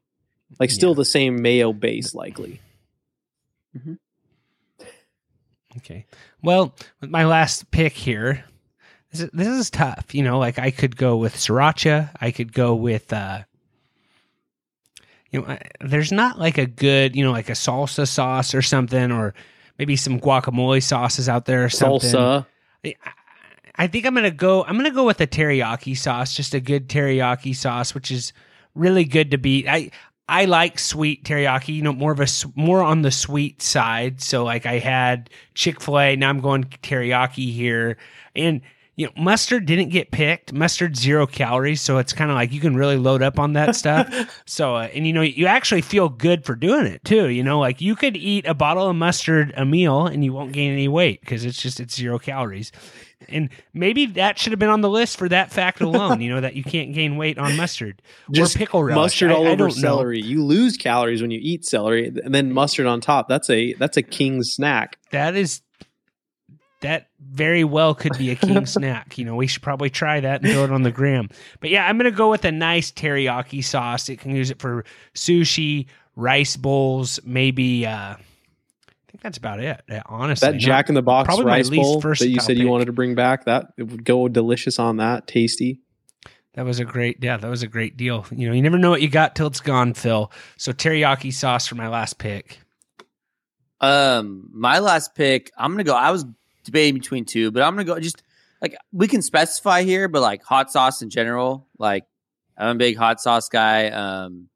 Speaker 4: Like still
Speaker 1: Yeah.
Speaker 4: the same mayo base, likely.
Speaker 1: Okay. Well, with my last pick here, this is, this is tough. You know, like I could go with sriracha. I could go with, uh, you know, I, there's not like a good, you know, like a salsa sauce or something, or maybe some guacamole sauces out there or something.
Speaker 4: Salsa.
Speaker 1: I, I think I'm gonna go. I'm gonna go with a teriyaki sauce, just a good teriyaki sauce, which is really good to beat. I I like sweet teriyaki, you know, more of a more on the sweet side. So like I had Chick Fil A, now I'm going teriyaki here, and you know, mustard didn't get picked. Mustard zero calories, so it's kind of like you can really load up on that stuff. so, uh, and you know, you actually feel good for doing it too. You know, like you could eat a bottle of mustard a meal and you won't gain any weight because it's just it's zero calories. And maybe that should have been on the list for that fact alone. you know that you can't gain weight on mustard
Speaker 4: Just
Speaker 1: or pickle relish.
Speaker 4: mustard all
Speaker 1: I
Speaker 4: over
Speaker 1: know.
Speaker 4: celery. You lose calories when you eat celery, and then mustard on top. That's a that's a king's snack.
Speaker 1: That is that very well could be a king snack. You know, we should probably try that and throw it on the gram. But yeah, I'm gonna go with a nice teriyaki sauce. It can use it for sushi, rice bowls, maybe. uh I think that's about it. uh, Honestly,
Speaker 4: That Jack in the Box
Speaker 1: probably my
Speaker 4: rice bowl
Speaker 1: first
Speaker 4: that you said you wanted to bring back, that it would go delicious on that. Tasty.
Speaker 1: That was a great, yeah, that was a great deal. You know, you never know what you got till it's gone, Phill. So teriyaki sauce for my last pick.
Speaker 3: Um, my last pick, I'm gonna go. I was debating between two, but I'm gonna go just like we can specify here, but like hot sauce in general. Like I'm a big hot sauce guy. Um,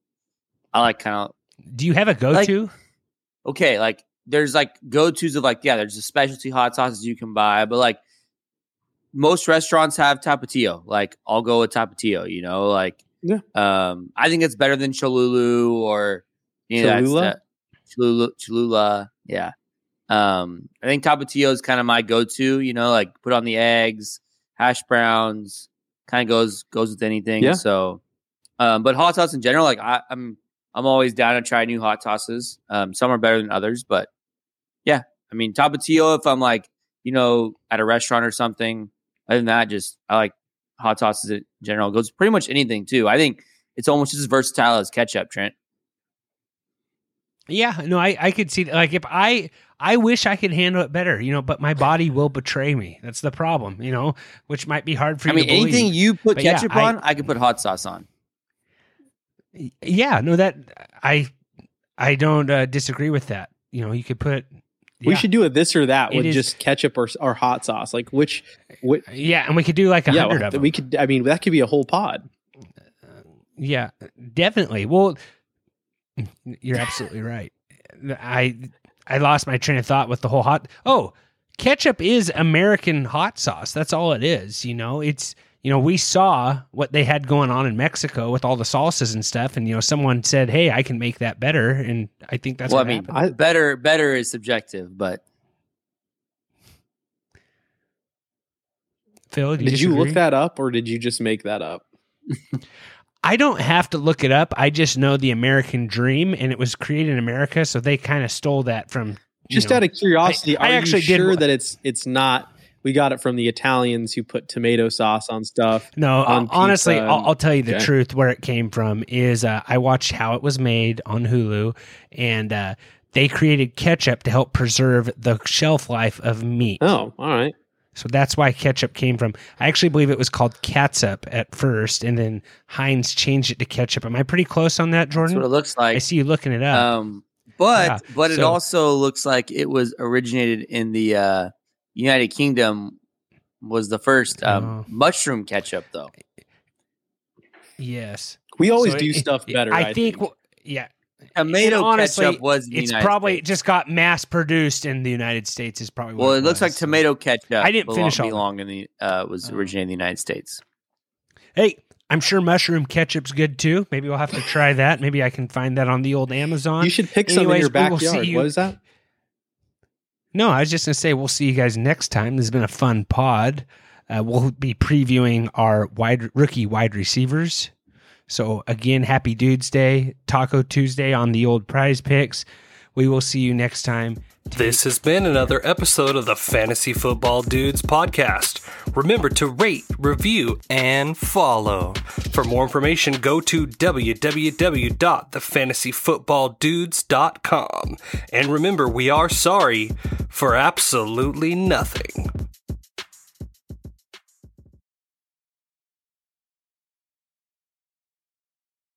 Speaker 3: I like kind of
Speaker 1: Do you have a go-to?
Speaker 3: okay, like there's like go tos of like yeah, there's the specialty hot sauces you can buy, but like most restaurants have tapatio. Like I'll go with tapatio. You know, like
Speaker 4: Yeah.
Speaker 3: Um, I think it's better than Cholulu or you know,
Speaker 4: Cholula?
Speaker 3: that's Cholula. Cholula. Yeah. Um, I think tapatio is kind of my go-to. You know, like put on the eggs, hash browns, kind of goes goes with anything.
Speaker 4: Yeah.
Speaker 3: So, um, but hot sauce in general, like I, I'm I'm always down to try new hot sauces. Um, some are better than others, but yeah, I mean tapatio. If I'm like you know at a restaurant or something, other than that, just I like hot sauces in general. It goes pretty much anything too. I think it's almost just as versatile as ketchup, Trent.
Speaker 1: Yeah, no, I, I could see like if I I wish I could handle it better, you know, but my body will betray me. That's the problem, you know, which might be hard for
Speaker 3: I
Speaker 1: you
Speaker 3: mean,
Speaker 1: to believe.
Speaker 3: anything you put
Speaker 1: But
Speaker 3: ketchup
Speaker 1: I-
Speaker 3: on, I could put hot sauce on.
Speaker 1: yeah, no, that I I don't uh, disagree with that. You know, you could put.
Speaker 4: We should do a this or that
Speaker 1: It
Speaker 4: with
Speaker 1: is-
Speaker 4: just ketchup or, or hot sauce. Like which, which
Speaker 1: Yeah, and we could do like a
Speaker 4: yeah,
Speaker 1: hundred of them.
Speaker 4: we could. I mean, that could be a whole pod.
Speaker 1: Yeah, definitely. Well, you're absolutely right. I I lost my train of thought with the whole hot. Oh, ketchup is American hot sauce. That's all it is. You know, it's you know we saw what they had going on in Mexico with all the salsas and stuff, and you know someone said, "Hey, I can make that better," and I think that's
Speaker 3: well, I
Speaker 1: what
Speaker 3: mean,
Speaker 1: happened.
Speaker 4: I-
Speaker 3: better better is subjective, but
Speaker 1: Phill, do
Speaker 4: Did you look that up, or did you just make that up?
Speaker 1: I don't have to look it up. I just know the American dream, and it was created in America, so they kind of stole that from.
Speaker 4: Just
Speaker 1: know,
Speaker 4: out of curiosity,
Speaker 1: I
Speaker 4: are
Speaker 1: actually did
Speaker 4: sure that it's it's not? We got it from the Italians who put tomato sauce on stuff.
Speaker 1: No,
Speaker 4: on
Speaker 1: honestly,
Speaker 4: pizza
Speaker 1: I'll, I'll tell you the
Speaker 4: okay.
Speaker 1: truth. Where it came from is uh, I watched how it was made on Hulu, and uh, they created ketchup to help preserve the shelf life of meat.
Speaker 4: Oh, all right.
Speaker 1: So that's why ketchup came from. I actually believe it was called catsup at first, and then Heinz changed it to ketchup. Am I pretty close on that, Jordan?
Speaker 3: that's what it looks like.
Speaker 1: I see you looking it up.
Speaker 3: Um, but
Speaker 1: Yeah,
Speaker 3: but it also looks like it was originated in the uh, United Kingdom. Was the first um,
Speaker 1: Oh.
Speaker 3: mushroom ketchup though?
Speaker 1: yes,
Speaker 4: We always
Speaker 1: So
Speaker 4: do
Speaker 1: it-
Speaker 4: stuff
Speaker 1: it-
Speaker 4: better.
Speaker 1: I, think. w- Yeah,
Speaker 3: Tomato
Speaker 1: And honestly,
Speaker 3: ketchup was. In the
Speaker 1: it's
Speaker 3: United
Speaker 1: probably
Speaker 3: States.
Speaker 1: just got mass produced in the United States. Is probably what
Speaker 3: Well, it looks like
Speaker 1: was.
Speaker 3: tomato ketchup.
Speaker 1: I didn't
Speaker 3: belong,
Speaker 1: finish all of it.
Speaker 3: belong in the uh, was
Speaker 1: Oh.
Speaker 3: originated in the United States.
Speaker 1: Hey, I'm sure mushroom ketchup's good too. Maybe we'll have to try that. Maybe I can find that on the old Amazon.
Speaker 4: you should pick some in your
Speaker 1: we will see
Speaker 4: backyard.
Speaker 1: you-
Speaker 4: What is that?
Speaker 1: no, I was just gonna say we'll see you guys next time. This has been a fun pod. Uh, we'll be previewing our wide rookie wide receivers. So again, happy Dudes Day, Taco Tuesday on the old PrizePicks. We will see you next time.
Speaker 2: This has been another episode of the Fantasy Football Dudes podcast. Remember to rate, review, and follow. For more information, go to www.thefantasyfootballdudes.com. And remember, we are sorry for absolutely nothing.